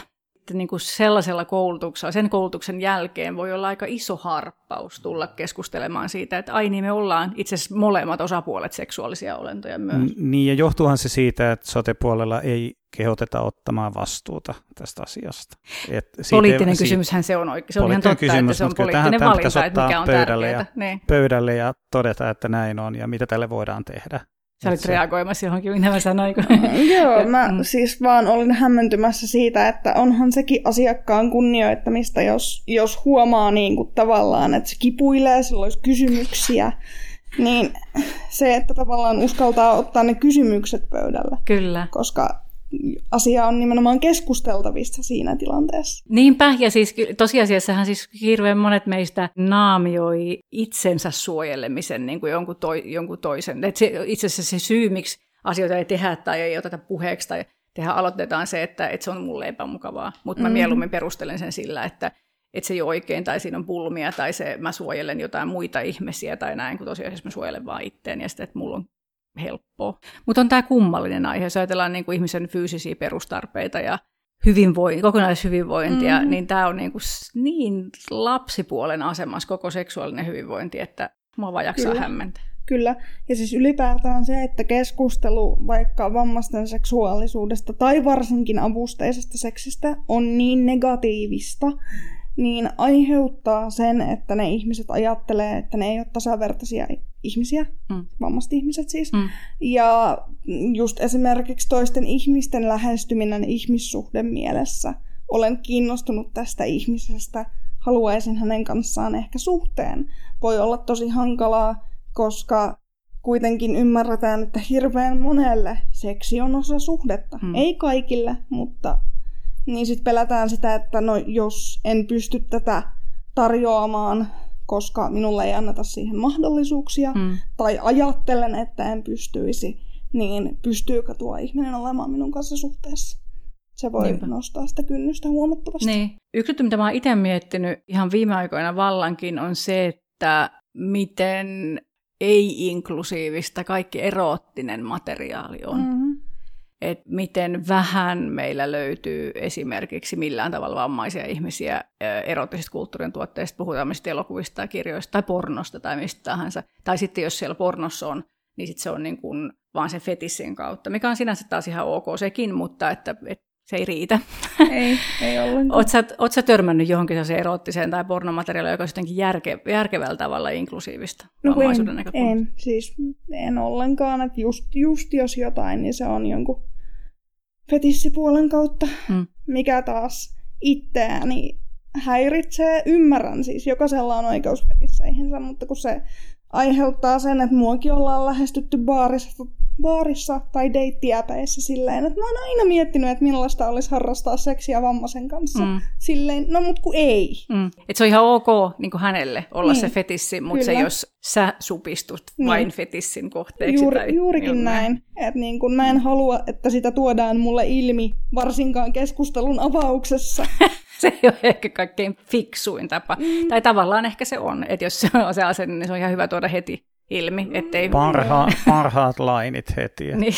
Sitten niin kuin sellaisella koulutuksella, sen koulutuksen jälkeen voi olla aika iso harppaus tulla keskustelemaan siitä, että ai niin me ollaan itse asiassa molemmat osapuolet seksuaalisia olentoja myös. Niin ja johtuuhan se siitä, että sotepuolella ei kehoteta ottamaan vastuuta tästä asiasta. Et poliittinen siitä, kysymyshän se on oikein. Se on ihan totta, kysymys, että se on poliittinen valinta, että mikä on pöydälle tärkeää. Ja, niin. pöydälle ja todeta, että näin on ja mitä tälle voidaan tehdä. Sä olit se... reagoimassa johonkin, mitä mä sanoin. Joo, mä mm. siis vaan olin hämmentymässä siitä, että onhan sekin asiakkaan kunnioittamista, jos, jos huomaa niin kuin tavallaan, että se kipuilee, sillä olisi kysymyksiä, niin se, että tavallaan uskaltaa ottaa ne kysymykset pöydälle. Kyllä. Koska asia on nimenomaan keskusteltavissa siinä tilanteessa. Niinpä, ja siis tosiasiassahan siis hirveän monet meistä naamioi itsensä suojelemisen niin kuin jonkun, toi, jonkun toisen. Et se, itse asiassa se syy, miksi asioita ei tehdä tai ei oteta puheeksi tai tehdä aloitetaan se, että, että se on mulle epämukavaa. Mutta mä mm. mieluummin perustelen sen sillä, että, että se ei ole oikein, tai siinä on pulmia, tai se, mä suojelen jotain muita ihmisiä, tai näin, kun tosiaan mä suojelen vaan itteen, ja sitten, että mulla on helppoa. Mutta on tämä kummallinen aihe, jos ajatellaan niin kuin ihmisen fyysisiä perustarpeita ja hyvinvointi, kokonaishyvinvointia, mm. niin tämä on niin, kuin niin lapsipuolen asemassa koko seksuaalinen hyvinvointi, että mua vaan jaksaa Kyllä. hämmentää. Kyllä, ja siis ylipäätään se, että keskustelu vaikka vammaisten seksuaalisuudesta tai varsinkin avusteisesta seksistä on niin negatiivista, niin aiheuttaa sen, että ne ihmiset ajattelee, että ne ei ole tasavertaisia ihmisiä, mm. vammaiset ihmiset siis. Mm. Ja just esimerkiksi toisten ihmisten lähestyminen ihmissuhden mielessä. Olen kiinnostunut tästä ihmisestä, haluaisin hänen kanssaan ehkä suhteen. Voi olla tosi hankalaa, koska kuitenkin ymmärretään, että hirveän monelle seksi on osa suhdetta. Mm. Ei kaikille, mutta niin sitten pelätään sitä, että no jos en pysty tätä tarjoamaan, koska minulle ei anneta siihen mahdollisuuksia, mm. tai ajattelen, että en pystyisi, niin pystyykö tuo ihminen olemaan minun kanssa suhteessa? Se voi Niinpä. nostaa sitä kynnystä huomattavasti. Niin. Yksi juttu, mitä mä itse miettinyt ihan viime aikoina vallankin, on se, että miten ei-inklusiivista kaikki eroottinen materiaali on. Mm-hmm että miten vähän meillä löytyy esimerkiksi millään tavalla vammaisia ihmisiä erottisista kulttuurin tuotteista, puhutaan mistä elokuvista tai kirjoista tai pornosta tai mistä tahansa. Tai sitten jos siellä pornossa on, niin sit se on niin kuin vaan sen fetissin kautta, mikä on sinänsä taas ihan ok sekin, mutta että, että se ei riitä. Ei, ei ollenkaan. Oletko sä törmännyt johonkin sellaiseen erottiseen tai pornomateriaaliin, joka on jotenkin järke, järkevällä tavalla inklusiivista no, en, en, siis en ollenkaan. Että just, just jos jotain, niin se on jonkun fetissipuolen kautta, mm. mikä taas itseäni häiritsee. Ymmärrän siis, jokaisella on oikeus fetisseihinsä, mutta kun se aiheuttaa sen, että muakin ollaan lähestytty baarissa, baarissa tai deittiäpäissä silleen, että mä oon aina miettinyt, että millaista olisi harrastaa seksiä vammaisen kanssa. Mm. Silleen, no mut kun ei. Mm. Et se on ihan ok niin kuin hänelle olla niin. se fetissi, mutta se jos sä supistut niin. vain fetissin kohteeksi. Juuri, tai juurikin näin. Että niin kun mä en halua, että sitä tuodaan mulle ilmi, varsinkaan keskustelun avauksessa. se ei ole ehkä kaikkein fiksuin tapa. Mm. Tai tavallaan ehkä se on, että jos se on se asenne, niin se on ihan hyvä tuoda heti ilmi. Ettei... Parha, parhaat lainit heti. niin,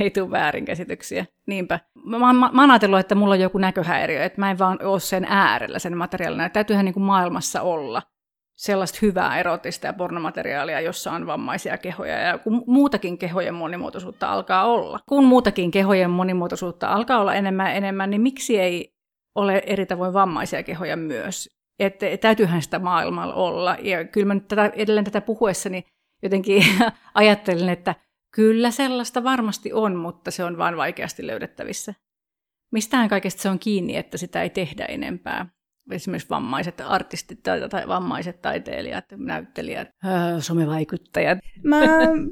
ei tule väärinkäsityksiä. Niinpä. Mä, mä, mä oon ajatellut, että mulla on joku näköhäiriö, että mä en vaan ole sen äärellä sen materiaalina. Täytyyhän niin kuin maailmassa olla sellaista hyvää erotista ja pornomateriaalia, jossa on vammaisia kehoja ja kun muutakin kehojen monimuotoisuutta alkaa olla. Kun muutakin kehojen monimuotoisuutta alkaa olla enemmän ja enemmän, niin miksi ei ole eri tavoin vammaisia kehoja myös. Että täytyyhän sitä maailmalla olla. Ja kyllä mä nyt tätä, edelleen tätä puhuessani jotenkin ajattelin, että kyllä sellaista varmasti on, mutta se on vain vaikeasti löydettävissä. Mistään kaikesta se on kiinni, että sitä ei tehdä enempää. Esimerkiksi vammaiset artistit tai, tai vammaiset taiteilijat, näyttelijät, öö, somevaikuttajat. Mä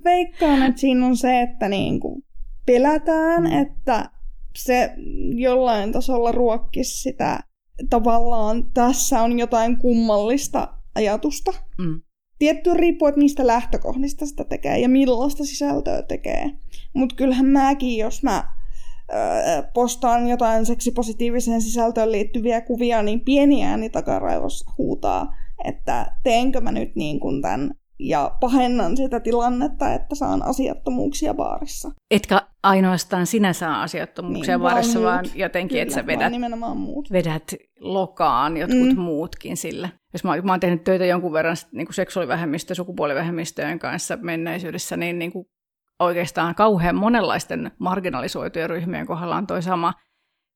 veikkaan, että siinä on se, että niinku pelätään, mm. että se jollain tasolla ruokkisi sitä tavallaan tässä on jotain kummallista ajatusta. Mm. Tietty riippuu, että mistä lähtökohdista sitä tekee ja millaista sisältöä tekee. Mutta kyllähän mäkin, jos mä öö, postaan jotain seksipositiiviseen sisältöön liittyviä kuvia, niin pieni ääni takaraivossa huutaa, että teenkö mä nyt niin kuin tämän ja pahennan sitä tilannetta, että saan asiattomuuksia baarissa. Etkä ainoastaan sinä saa asiattomuuksia niin, baarissa, vaan, vaan jotenkin, Kyllä, että sä vedät, muut. vedät lokaan jotkut mm. muutkin sille. Jos mä, mä oon tehnyt töitä jonkun verran niin kuin seksuaalivähemmistö- sukupuolivähemmistöjen kanssa menneisyydessä, niin, niin kuin oikeastaan kauhean monenlaisten marginalisoitujen ryhmien kohdalla on toi sama –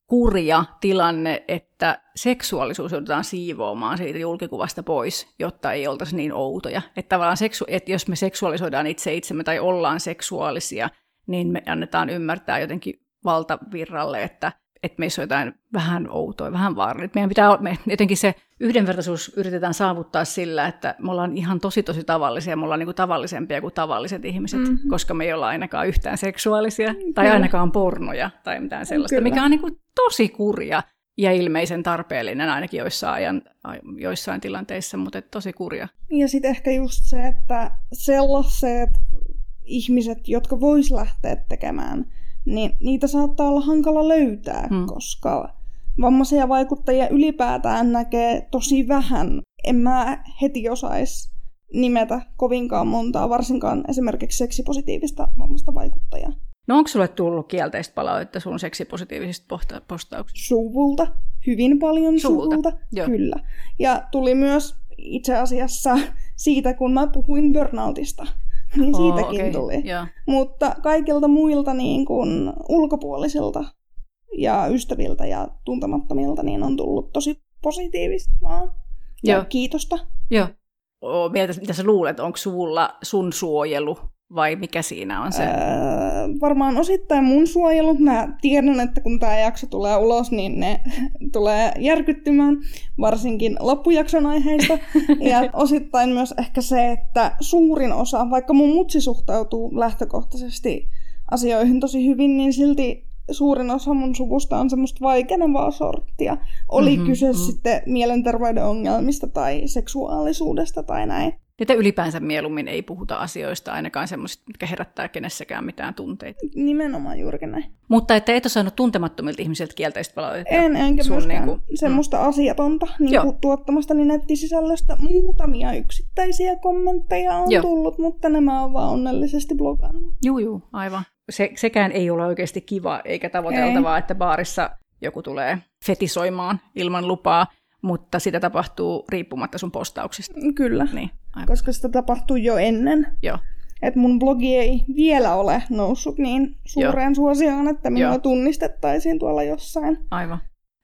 kurja tilanne, että seksuaalisuus joudutaan siivoamaan siitä julkikuvasta pois, jotta ei oltaisi niin outoja. Että tavallaan seksu- että jos me seksuaalisoidaan itse itsemme tai ollaan seksuaalisia, niin me annetaan ymmärtää jotenkin valtavirralle, että että meissä on jotain vähän outoa, vähän vaarallista. Meidän pitää, me, jotenkin se yhdenvertaisuus yritetään saavuttaa sillä, että me ollaan ihan tosi tosi tavallisia, me ollaan niin kuin tavallisempia kuin tavalliset ihmiset, mm-hmm. koska me ei olla ainakaan yhtään seksuaalisia, mm, tai ainakaan pornoja, tai mitään sellaista, Kyllä. mikä on niin kuin tosi kurja ja ilmeisen tarpeellinen ainakin joissain, ajan, joissain tilanteissa, mutta tosi kurja. Ja sitten ehkä just se, että sellaiset ihmiset, jotka vois lähteä tekemään niin niitä saattaa olla hankala löytää, hmm. koska vammaisia vaikuttajia ylipäätään näkee tosi vähän. En mä heti osaisi nimetä kovinkaan montaa, varsinkaan esimerkiksi seksipositiivista vammasta vaikuttajaa. No onko sulle tullut kielteistä palautetta sun seksipositiivisista postauksista? Suvulta, hyvin paljon suvulta, suvulta kyllä. Ja tuli myös itse asiassa siitä, kun mä puhuin burnoutista niin oh, siitäkin okay. tuli. Yeah. Mutta kaikilta muilta niin kuin ulkopuolisilta ja ystäviltä ja tuntemattomilta niin on tullut tosi positiivista vaan. Ja Joo. kiitosta. Joo. Mieltä, mitä sä luulet, onko sulla sun suojelu vai mikä siinä on se? Öö, varmaan osittain mun suojelu. Mä tiedän, että kun tämä jakso tulee ulos, niin ne tulee järkyttymään, varsinkin loppujakson aiheista. ja osittain myös ehkä se, että suurin osa, vaikka mun mutsi suhtautuu lähtökohtaisesti asioihin tosi hyvin, niin silti suurin osa mun suvusta on semmoista vaikenevaa sorttia. Oli mm-hmm, kyse mm-hmm. sitten mielenterveyden ongelmista tai seksuaalisuudesta tai näin. Että ylipäänsä mieluummin ei puhuta asioista, ainakaan semmoisista, mitkä herättää kenessäkään mitään tunteita. Nimenomaan juurikin näin. Mutta että et ole saanut tuntemattomilta ihmisiltä kielteistä palautetta. En, enkä sun myöskään niin kuin, semmoista mm. asiatonta niin kuin tuottamastani nettisisällöstä. Muutamia yksittäisiä kommentteja on Joo. tullut, mutta nämä on vaan onnellisesti blogannut. Juu, juu, aivan. Se, sekään ei ole oikeasti kiva eikä tavoiteltavaa, ei. että baarissa joku tulee fetisoimaan ilman lupaa mutta sitä tapahtuu riippumatta sun postauksista. Kyllä, niin, koska sitä tapahtuu jo ennen. Joo. Et mun blogi ei vielä ole noussut niin suureen Joo. suosioon, että minua Joo. tunnistettaisiin tuolla jossain. Aivan.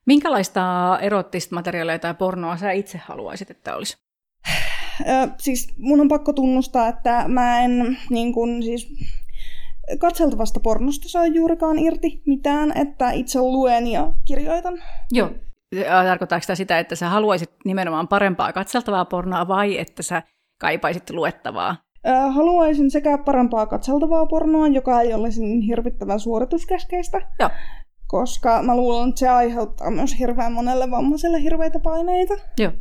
Minkälaista erottista materiaalia tai pornoa sä itse haluaisit, että olisi? Ö, siis mun on pakko tunnustaa, että mä en niin kun, siis, katseltavasta pornosta saa juurikaan irti mitään, että itse luen ja kirjoitan. Joo. Tarkoittaako sitä sitä, että sä haluaisit nimenomaan parempaa katseltavaa pornoa vai että sä kaipaisit luettavaa? Haluaisin sekä parempaa katseltavaa pornoa, joka ei olisi niin hirvittävän suorituskäskeistä. Joo. Koska mä luulen, että se aiheuttaa myös hirveän monelle vammaiselle hirveitä paineita. Joo.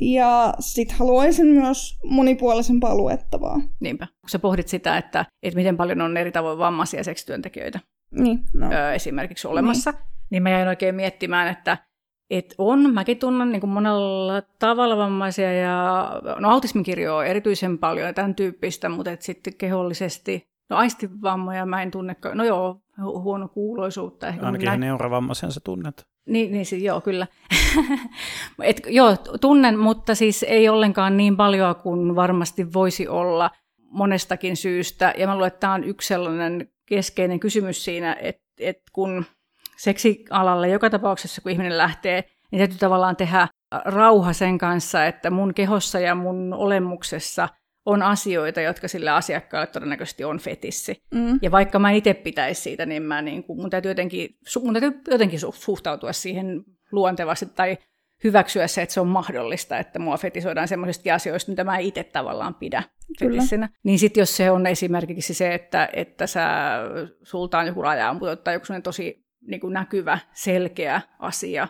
Ja sit haluaisin myös monipuolisempaa luettavaa. Niinpä. Kun sä pohdit sitä, että, että miten paljon on eri tavoin vammaisia seksityöntekijöitä niin, no. öö, esimerkiksi olemassa, niin. niin mä jäin oikein miettimään, että et on, mäkin tunnen niin monella tavalla vammaisia ja no autismikirjoa erityisen paljon ja tämän tyyppistä, mutta et sitten kehollisesti, no aistivammoja mä en tunne, no joo, huono kuuloisuutta. Ehkä Ainakin näin... neurovammaisen sä tunnet. Niin, niin siis, joo, kyllä. Et, joo, tunnen, mutta siis ei ollenkaan niin paljon kuin varmasti voisi olla monestakin syystä. Ja mä luulen, että tämä on yksi sellainen keskeinen kysymys siinä, että, että kun seksialalle joka tapauksessa, kun ihminen lähtee, niin täytyy tavallaan tehdä rauha sen kanssa, että mun kehossa ja mun olemuksessa on asioita, jotka sillä asiakkaalle todennäköisesti on fetissi. Mm. Ja vaikka mä itse pitäisi siitä, niin mä niin kuin, mun, täytyy jotenkin, mun täytyy jotenkin suhtautua siihen luontevasti tai hyväksyä se, että se on mahdollista, että mua fetisoidaan semmoisista asioista, mitä mä itse tavallaan pidä fetissinä. Niin sitten jos se on esimerkiksi se, että, että sä, sulta on joku raja tai joku tosi niin kuin näkyvä, selkeä asia,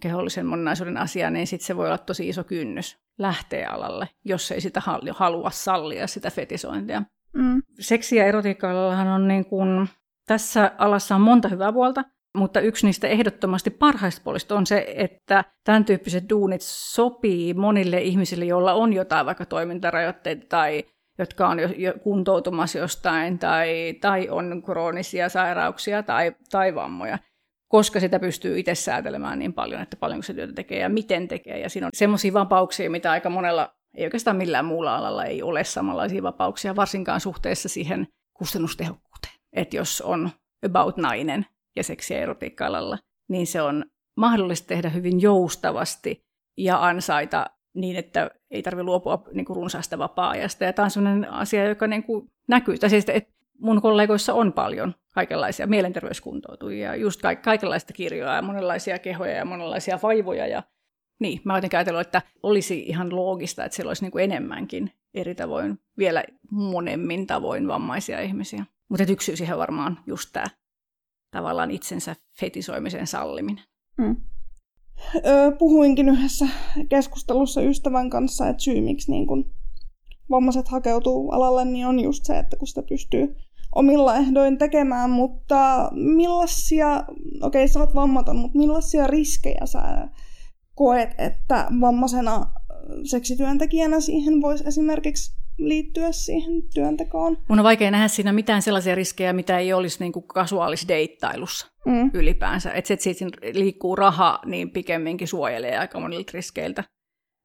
kehollisen moninaisuuden asia, niin sitten se voi olla tosi iso kynnys lähteä alalle, jos ei sitä halua sallia, sitä fetisointia. Mm. Seksi- ja erotiikka on niin kuin, tässä alassa on monta hyvää puolta, Mutta yksi niistä ehdottomasti parhaista puolista on se, että tämän tyyppiset duunit sopii monille ihmisille, joilla on jotain vaikka toimintarajoitteita tai jotka on jo, kuntoutumassa jostain tai, tai on kroonisia sairauksia tai, tai vammoja, koska sitä pystyy itse säätelemään niin paljon, että paljonko se työtä tekee ja miten tekee. Ja siinä on semmoisia vapauksia, mitä aika monella, ei oikeastaan millään muulla alalla ei ole samanlaisia vapauksia, varsinkaan suhteessa siihen kustannustehokkuuteen. Että jos on about nainen ja seksi- ja erotiikka-alalla, niin se on mahdollista tehdä hyvin joustavasti ja ansaita niin, että ei tarvitse luopua niin kuin runsaasta vapaa-ajasta. Ja tämä on sellainen asia, joka niin kuin näkyy. Tai siis, että mun kollegoissa on paljon kaikenlaisia mielenterveyskuntoutujia, just ka- kaikenlaista kirjoa ja monenlaisia kehoja ja monenlaisia vaivoja. Ja niin, mä jotenkin ajatellut, että olisi ihan loogista, että siellä olisi niin kuin enemmänkin eri tavoin, vielä monemmin tavoin vammaisia ihmisiä. Mutta yksi syy siihen varmaan just tämä tavallaan itsensä fetisoimisen salliminen. Mm puhuinkin yhdessä keskustelussa ystävän kanssa, että syy miksi niin kun vammaiset hakeutuu alalle, niin on just se, että kun sitä pystyy omilla ehdoin tekemään, mutta millaisia, okei sä oot vammaton, mutta millaisia riskejä sä koet, että vammaisena seksityöntekijänä siihen voisi esimerkiksi liittyä siihen työntekoon. Mun on vaikea nähdä siinä mitään sellaisia riskejä, mitä ei olisi niin kuin kasuaalis deittailussa mm. ylipäänsä. Että sit siitä liikkuu raha, niin pikemminkin suojelee aika monilta riskeiltä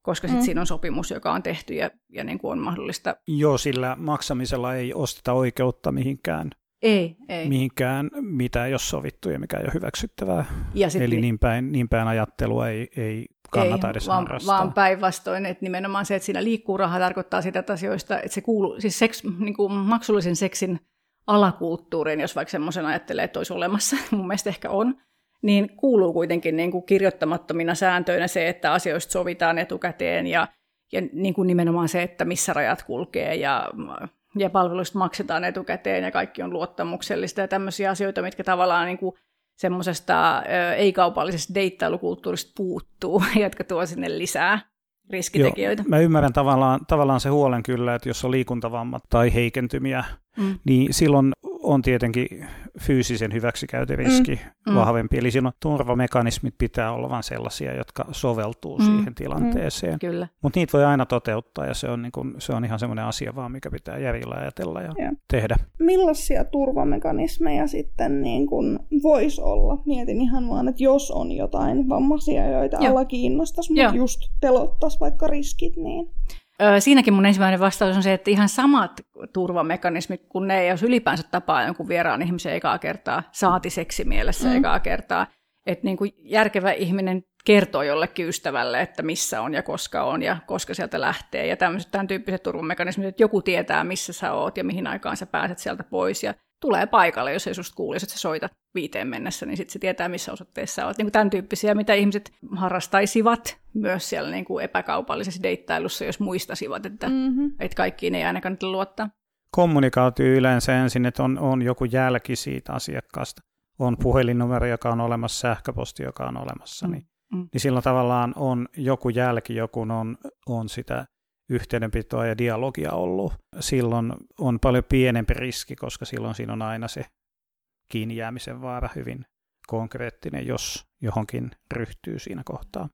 koska sitten mm. siinä on sopimus, joka on tehty ja, ja niin kuin on mahdollista. Joo, sillä maksamisella ei osteta oikeutta mihinkään. Ei, ei. Mihinkään, mitä ei ole sovittu ja mikä ei ole hyväksyttävää. Ja sit, Eli niin päin, niin päin ajattelua ei, ei kannata ei, edes vaan, vaan päinvastoin, että nimenomaan se, että siinä liikkuu raha, tarkoittaa sitä että asioista, että se kuuluu, siis seks, niin kuin maksullisen seksin alakulttuuriin, jos vaikka semmoisen ajattelee, että olisi olemassa, mun mielestä ehkä on, niin kuuluu kuitenkin niin kuin kirjoittamattomina sääntöinä se, että asioista sovitaan etukäteen ja, ja niin kuin nimenomaan se, että missä rajat kulkee ja, ja palveluista maksetaan etukäteen ja kaikki on luottamuksellista ja tämmöisiä asioita, mitkä tavallaan niin kuin semmoisesta ei-kaupallisesta deittailukulttuurista puuttuu, jotka tuo sinne lisää riskitekijöitä. Joo, mä ymmärrän tavallaan, tavallaan se huolen kyllä, että jos on liikuntavammat tai heikentymiä, mm. niin silloin on tietenkin fyysisen hyväksikäytön riski mm. mm. vahvempi. Eli silloin turvamekanismit pitää olla vain sellaisia, jotka soveltuu mm. siihen tilanteeseen. Mm. Kyllä. Mutta niitä voi aina toteuttaa ja se on, niin kun, se on ihan semmoinen asia vaan, mikä pitää järjellä ajatella ja, ja. tehdä. Millaisia turvamekanismeja sitten niin kun voisi olla? Mietin ihan vaan, että jos on jotain vammaisia, joita Joo. alla kiinnostaisi, mutta just pelottaisi vaikka riskit, niin... Siinäkin mun ensimmäinen vastaus on se, että ihan samat turvamekanismit, kun ne jos ylipäänsä tapaa jonkun vieraan ihmisen ekaa kertaa, saati seksimielessä mm. ekaa kertaa, että niin kuin järkevä ihminen kertoo jollekin ystävälle, että missä on ja koska on ja koska sieltä lähtee. Ja tämmöiset tämän tyyppiset turvamekanismit, että joku tietää, missä sä oot ja mihin aikaan sä pääset sieltä pois. Ja tulee paikalle, jos ei susta kuule, jos et sä soitat viiteen mennessä, niin sitten se tietää, missä osoitteessa olet. Niin kuin tämän tyyppisiä, mitä ihmiset harrastaisivat myös siellä niin kuin epäkaupallisessa deittailussa, jos muistasivat, että, mm-hmm. että kaikkiin ei ainakaan nyt luottaa. Kommunikaatio yleensä ensin, että on, on joku jälki siitä asiakkaasta. On puhelinnumero, joka on olemassa, sähköposti, joka on olemassa. Mm. Niin, mm. niin silloin tavallaan on joku jälki, joku on, on sitä yhteydenpitoa ja dialogia ollut. Silloin on paljon pienempi riski, koska silloin siinä on aina se kiinni jäämisen vaara hyvin konkreettinen, jos johonkin ryhtyy siinä kohtaa.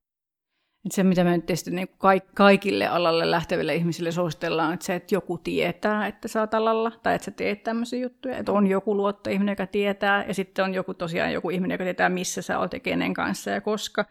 Se, mitä me nyt tietysti niin kaikille alalle lähteville ihmisille suositellaan, että se, että joku tietää, että sä oot alalla, tai että sä teet tämmöisiä juttuja, että on joku luottoihminen, joka tietää, ja sitten on joku tosiaan joku ihminen, joka tietää, missä sä oot ja kenen kanssa ja koska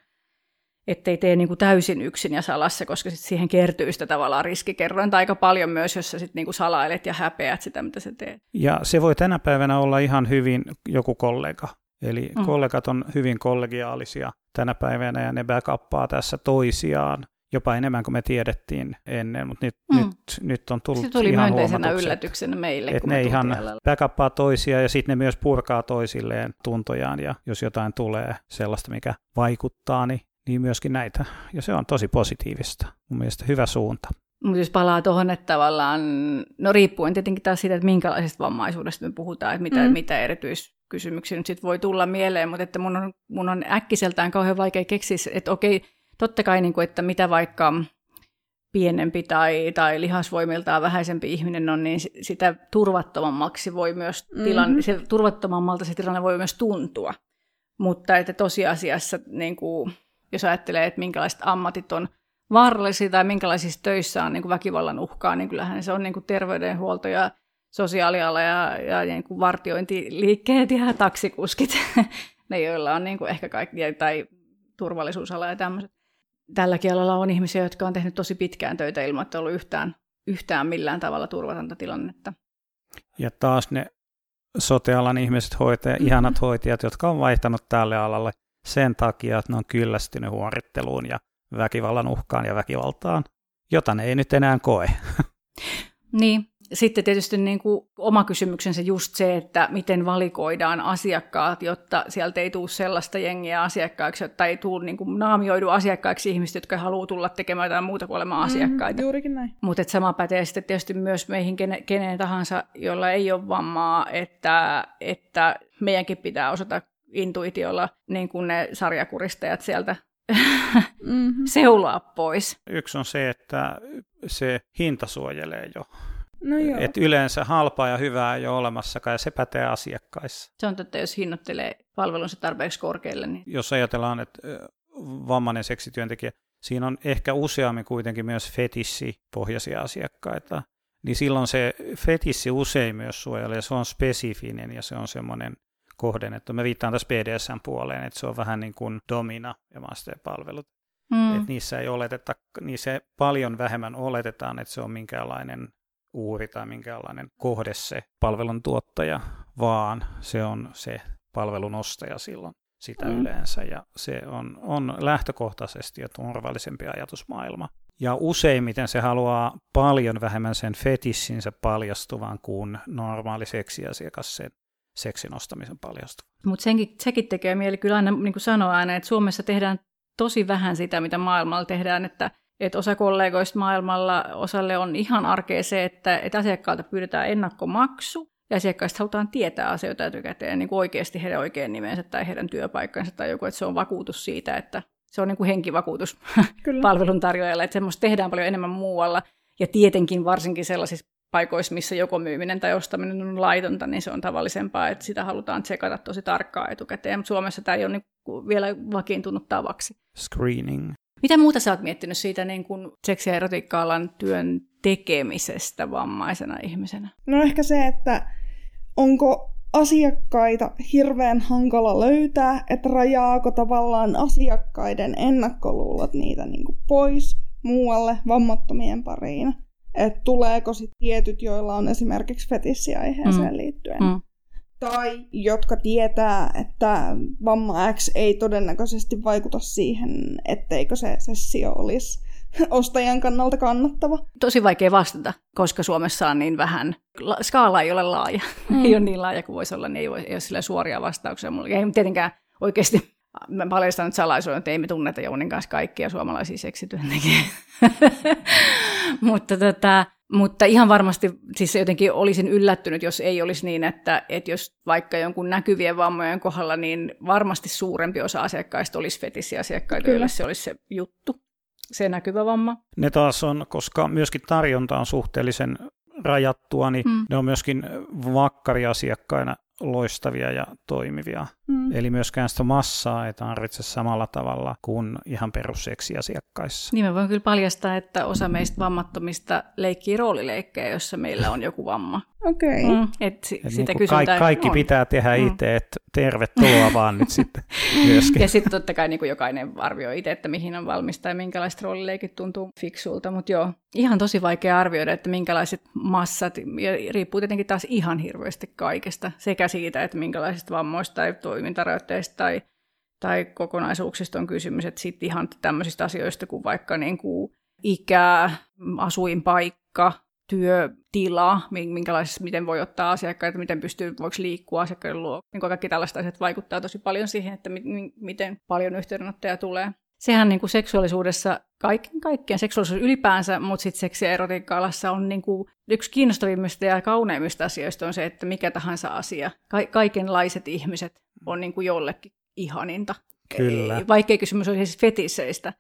ettei tee niin kuin täysin yksin ja salassa, koska sit siihen kertyy sitä tavallaan riskikerrointa aika paljon myös, jos sä sit niin kuin salailet ja häpeät sitä, mitä sä teet. Ja se voi tänä päivänä olla ihan hyvin joku kollega. Eli mm. kollegat on hyvin kollegiaalisia tänä päivänä ja ne backuppaa tässä toisiaan jopa enemmän kuin me tiedettiin ennen, mutta nyt, mm. nyt, nyt on tullut Se tuli ihan myönteisenä yllätyksenä meille, että ne ihan backuppaa toisia ja sitten ne myös purkaa toisilleen tuntojaan ja jos jotain tulee sellaista, mikä vaikuttaa, niin niin myöskin näitä. Ja se on tosi positiivista. Mun mielestä hyvä suunta. Mutta jos palaa tuohon, että tavallaan, no riippuen tietenkin taas siitä, että minkälaisesta vammaisuudesta me puhutaan, että mitä, mm. mitä erityiskysymyksiä nyt sitten voi tulla mieleen, mutta että mun on, mun on äkkiseltään kauhean vaikea keksiä, että okei, totta kai, niin kuin, että mitä vaikka pienempi tai, tai lihasvoimiltaan vähäisempi ihminen on, niin sitä turvattomammaksi voi myös tilanne, mm-hmm. se turvattomammalta se tilanne voi myös tuntua. mutta että tosiasiassa niin kuin, jos ajattelee, että minkälaiset ammatit on vaarallisia tai minkälaisissa töissä on niin kuin väkivallan uhkaa, niin kyllähän se on niin kuin terveydenhuolto ja sosiaaliala ja, ja niin kuin vartiointiliikkeet ja taksikuskit, ne joilla on niin kuin ehkä kaikki, tai turvallisuusala ja tämmöiset. Tälläkin alalla on ihmisiä, jotka on tehnyt tosi pitkään töitä ilman, että on ollut yhtään, yhtään millään tavalla turvatonta tilannetta. Ja taas ne sotealan ihmiset, hoitajat, mm-hmm. ihanat hoitajat, jotka on vaihtanut tälle alalle sen takia, että ne on kyllästynyt huoritteluun ja väkivallan uhkaan ja väkivaltaan, jota ne ei nyt enää koe. Niin, sitten tietysti niin kuin oma kysymyksensä just se, että miten valikoidaan asiakkaat, jotta sieltä ei tule sellaista jengiä asiakkaiksi, jotta ei tule niin kuin naamioidu asiakkaiksi ihmiset, jotka haluaa tulla tekemään jotain muuta kuin olemaan mm-hmm, asiakkaita. Juurikin näin. Mutta sama pätee sitten tietysti myös meihin kene, keneen tahansa, jolla ei ole vammaa, että, että meidänkin pitää osata intuitiolla niin kuin ne sarjakuristajat sieltä mm-hmm. seuloa pois. Yksi on se, että se hinta suojelee jo. No Et yleensä halpaa ja hyvää ei ole olemassakaan, ja se pätee asiakkaissa. Se on totta, jos hinnoittelee palvelunsa tarpeeksi korkealle. Niin... Jos ajatellaan, että vammainen seksityöntekijä, siinä on ehkä useammin kuitenkin myös fetissi-pohjaisia asiakkaita, niin silloin se fetissi usein myös suojelee, se on spesifinen ja se on semmoinen kohdennettu. Mä viittaan tässä BDSM-puoleen, että se on vähän niin kuin domina ja master-palvelut. Mm. Että niissä ei oleteta, niissä paljon vähemmän oletetaan, että se on minkäänlainen uhri tai minkäänlainen kohde se palveluntuottaja, vaan se on se palvelun ostaja silloin sitä mm. yleensä. Ja se on, on lähtökohtaisesti jo turvallisempi ajatusmaailma. Ja useimmiten se haluaa paljon vähemmän sen fetissinsä paljastuvan kuin normaali seksiasiakas sen seksin ostamisen paljastuvan. Mutta sekin tekee mieli kyllä aina niin kuin sanoa aina, että Suomessa tehdään tosi vähän sitä, mitä maailmalla tehdään, että että osa kollegoista maailmalla, osalle on ihan arkea se, että, että asiakkaalta pyydetään ennakkomaksu, ja asiakkaista halutaan tietää asioita etukäteen, niin kuin oikeasti heidän oikein nimensä tai heidän työpaikkansa tai joku, että se on vakuutus siitä, että se on niin kuin henkivakuutus palveluntarjoajalle, että semmoista tehdään paljon enemmän muualla, ja tietenkin varsinkin sellaisissa paikoissa, missä joko myyminen tai ostaminen on laitonta, niin se on tavallisempaa, että sitä halutaan tsekata tosi tarkkaan etukäteen, mutta Suomessa tämä ei ole niin vielä vakiintunut tavaksi. Screening. Mitä muuta sä oot miettinyt siitä niin kuin seksi- ja erotiikka-alan työn tekemisestä vammaisena ihmisenä? No ehkä se, että onko asiakkaita hirveän hankala löytää, että rajaako tavallaan asiakkaiden ennakkoluulot niitä niin kuin pois muualle vammattomien pariin. Että tuleeko sitten tietyt, joilla on esimerkiksi fetissiaiheeseen mm. liittyen. Mm tai jotka tietää, että vamma X ei todennäköisesti vaikuta siihen, etteikö se sessio olisi ostajan kannalta kannattava. Tosi vaikea vastata, koska Suomessa on niin vähän, skaala ei ole laaja, mm. ei ole niin laaja kuin voisi olla, niin ei, voi, ei ole sillä suoria vastauksia. Mulla ei tietenkään oikeasti, mä paljastan nyt salaisuuden, että ei me tunneta Jounin kanssa kaikkia suomalaisia seksityöntekijöitä. Mutta tota, mutta ihan varmasti siis jotenkin olisin yllättynyt, jos ei olisi niin, että, että jos vaikka jonkun näkyvien vammojen kohdalla, niin varmasti suurempi osa asiakkaista olisi fetissiasiakkaita, Kyllä. joille se olisi se juttu, se näkyvä vamma. Ne taas on, koska myöskin tarjonta on suhteellisen rajattua, niin mm. ne on myöskin vakkariasiakkaina loistavia ja toimivia. Mm. Eli myöskään sitä massaa ei tarvitse samalla tavalla kuin ihan perusseksiasiakkaissa. Niin mä voin kyllä paljastaa, että osa meistä vammattomista leikkii roolileikkejä, jossa meillä on joku vamma. Okei. Okay. Mm, et si- et sitä niin kaikki, kaikki on. pitää tehdä mm. itse, että tervetuloa vaan nyt sitten myöskin. Ja sitten totta kai niin kuin jokainen arvioi itse, että mihin on valmis tai minkälaiset roolileikit tuntuu fiksulta. Mutta joo, ihan tosi vaikea arvioida, että minkälaiset massat, ja riippuu tietenkin taas ihan hirveästi kaikesta, sekä siitä, että minkälaisista vammoista tai toimintarajoitteista tai, tai kokonaisuuksista on kysymys, että sitten ihan tämmöisistä asioista kuin vaikka niin kuin ikä, asuinpaikka, työtila, minkälaisessa, miten voi ottaa asiakkaita, miten pystyy, voiko liikkua asiakkaiden luo. Niin kaikki tällaiset asiat vaikuttaa tosi paljon siihen, että mi- miten paljon yhteydenottoja tulee. Sehän niin kuin seksuaalisuudessa, kaiken kaikkiaan seksuaalisuus ylipäänsä, mutta sitten seksi- ja erotiikka-alassa on niin kuin, yksi kiinnostavimmista ja kauneimmista asioista on se, että mikä tahansa asia, ka- kaikenlaiset ihmiset on niin kuin jollekin ihaninta. Kyllä. Vaikkei kysymys olisi siis fetisseistä,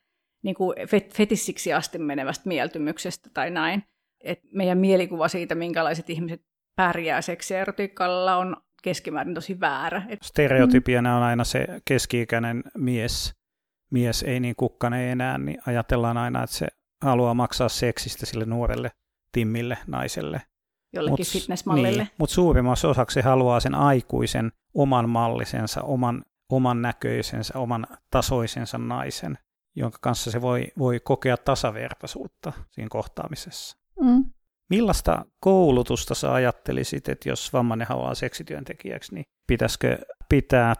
niin kuin fet- fetissiksi asti menevästä mieltymyksestä tai näin, että meidän mielikuva siitä, minkälaiset ihmiset pärjää seksierotiikalla on keskimäärin tosi väärä. Stereotypiana on aina se keski-ikäinen mies, mies ei niin kukkane enää, niin ajatellaan aina, että se haluaa maksaa seksistä sille nuorelle Timmille naiselle. Jollekin mut, fitnessmallille. Niin, mutta suurimmassa osaksi se haluaa sen aikuisen oman mallisensa, oman, oman näköisensä, oman tasoisensa naisen, jonka kanssa se voi, voi kokea tasavertaisuutta siinä kohtaamisessa. Mm. Millaista koulutusta sä ajattelisit, että jos vammainen haluaa seksityöntekijäksi, niin pitäisikö pitää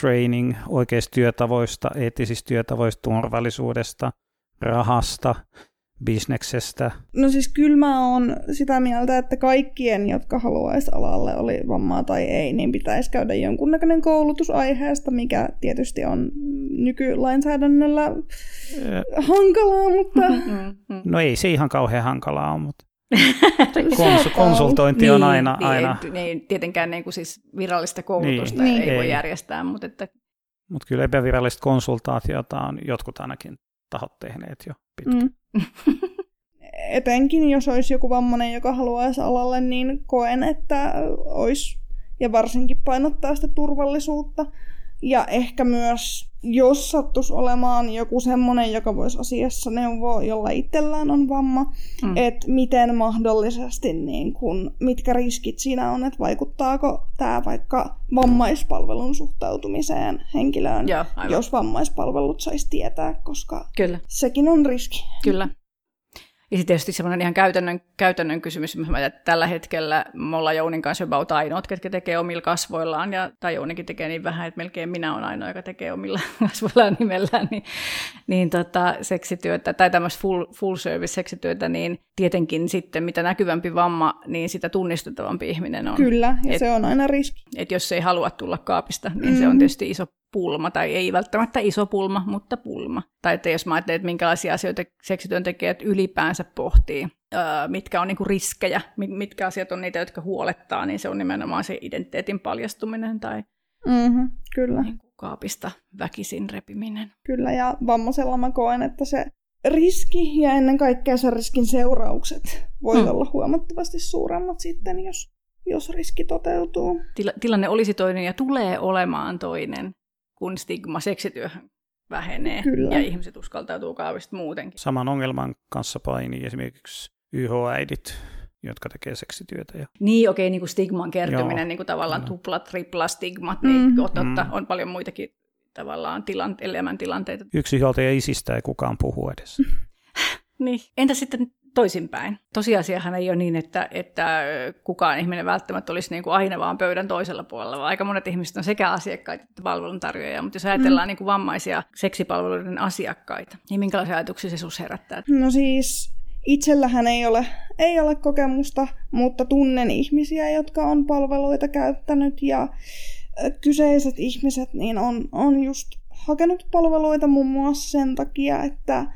training oikeista työtavoista, eettisistä työtavoista, turvallisuudesta, rahasta, bisneksestä? No siis kyllä mä oon sitä mieltä, että kaikkien, jotka haluaisi alalle, oli vammaa tai ei, niin pitäisi käydä jonkunnäköinen koulutus aiheesta, mikä tietysti on nykylainsäädännöllä hankalaa, mutta... No ei se ihan kauhean hankalaa ole, mutta Konsu- konsultointi niin, on aina... Niin, aina... Ei, niin, tietenkään niin kuin siis virallista koulutusta niin, ei, ei. voi järjestää, mutta että... Mut kyllä epävirallista konsultaatiota on jotkut ainakin tahot tehneet jo pitkään. Mm. Etenkin jos olisi joku vammainen, joka haluaisi alalle, niin koen, että olisi, ja varsinkin painottaa sitä turvallisuutta, ja ehkä myös, jos sattuisi olemaan joku semmoinen, joka voisi asiassa neuvoa, jolla itsellään on vamma, mm. että miten mahdollisesti, niin kun, mitkä riskit siinä on, että vaikuttaako tämä vaikka vammaispalvelun suhtautumiseen henkilöön, Joo, jos vammaispalvelut saisi tietää, koska Kyllä. sekin on riski. Kyllä. Ja sitten tietysti semmoinen ihan käytännön, käytännön kysymys, että tällä hetkellä me ollaan Jounin kanssa about ainoat, ketkä tekee omilla kasvoillaan, ja, tai Jounikin tekee niin vähän, että melkein minä olen ainoa, joka tekee omilla kasvoillaan nimellään, niin, niin tota, seksityötä, tai tämmöistä full, full service seksityötä, niin tietenkin sitten mitä näkyvämpi vamma, niin sitä tunnistettavampi ihminen on. Kyllä, ja et, se on aina riski. Että jos ei halua tulla kaapista, niin mm. se on mm. tietysti iso pulma, tai ei välttämättä iso pulma, mutta pulma. Tai että jos mä ajattelen, että minkälaisia asioita seksityöntekijät ylipäänsä pohtii, mitkä on niinku riskejä, mitkä asiat on niitä, jotka huolettaa, niin se on nimenomaan se identiteetin paljastuminen tai mm-hmm, kyllä. Niinku kaapista väkisin repiminen. Kyllä, ja vammaisella mä koen, että se riski ja ennen kaikkea sen riskin seuraukset voi hmm. olla huomattavasti suuremmat sitten, jos, jos riski toteutuu. Tila- tilanne olisi toinen ja tulee olemaan toinen kun stigma seksityöhön vähenee Kyllä. ja ihmiset uskaltautuu kaavista muutenkin. Saman ongelman kanssa painii esimerkiksi YH-äidit, jotka tekee seksityötä. Ja... Niin, okei, niin kuin stigman kertyminen, niin kuin tavallaan no. tupla, tripla stigmat, niin mm. totta, mm. on paljon muitakin tavallaan tilan, elämäntilanteita. Yksinhuoltaja isistä ei kukaan puhu edes. niin. Entä sitten toisinpäin. Tosiasiahan ei ole niin, että, että kukaan ihminen välttämättä olisi niin kuin aina vaan pöydän toisella puolella, vaan aika monet ihmiset on sekä asiakkaita että palveluntarjoajia. Mutta jos ajatellaan mm. niin kuin vammaisia seksipalveluiden asiakkaita, niin minkälaisia ajatuksia se sinussa herättää? No siis itsellähän ei ole, ei ole kokemusta, mutta tunnen ihmisiä, jotka on palveluita käyttänyt ja kyseiset ihmiset niin on, on just hakenut palveluita muun muassa sen takia, että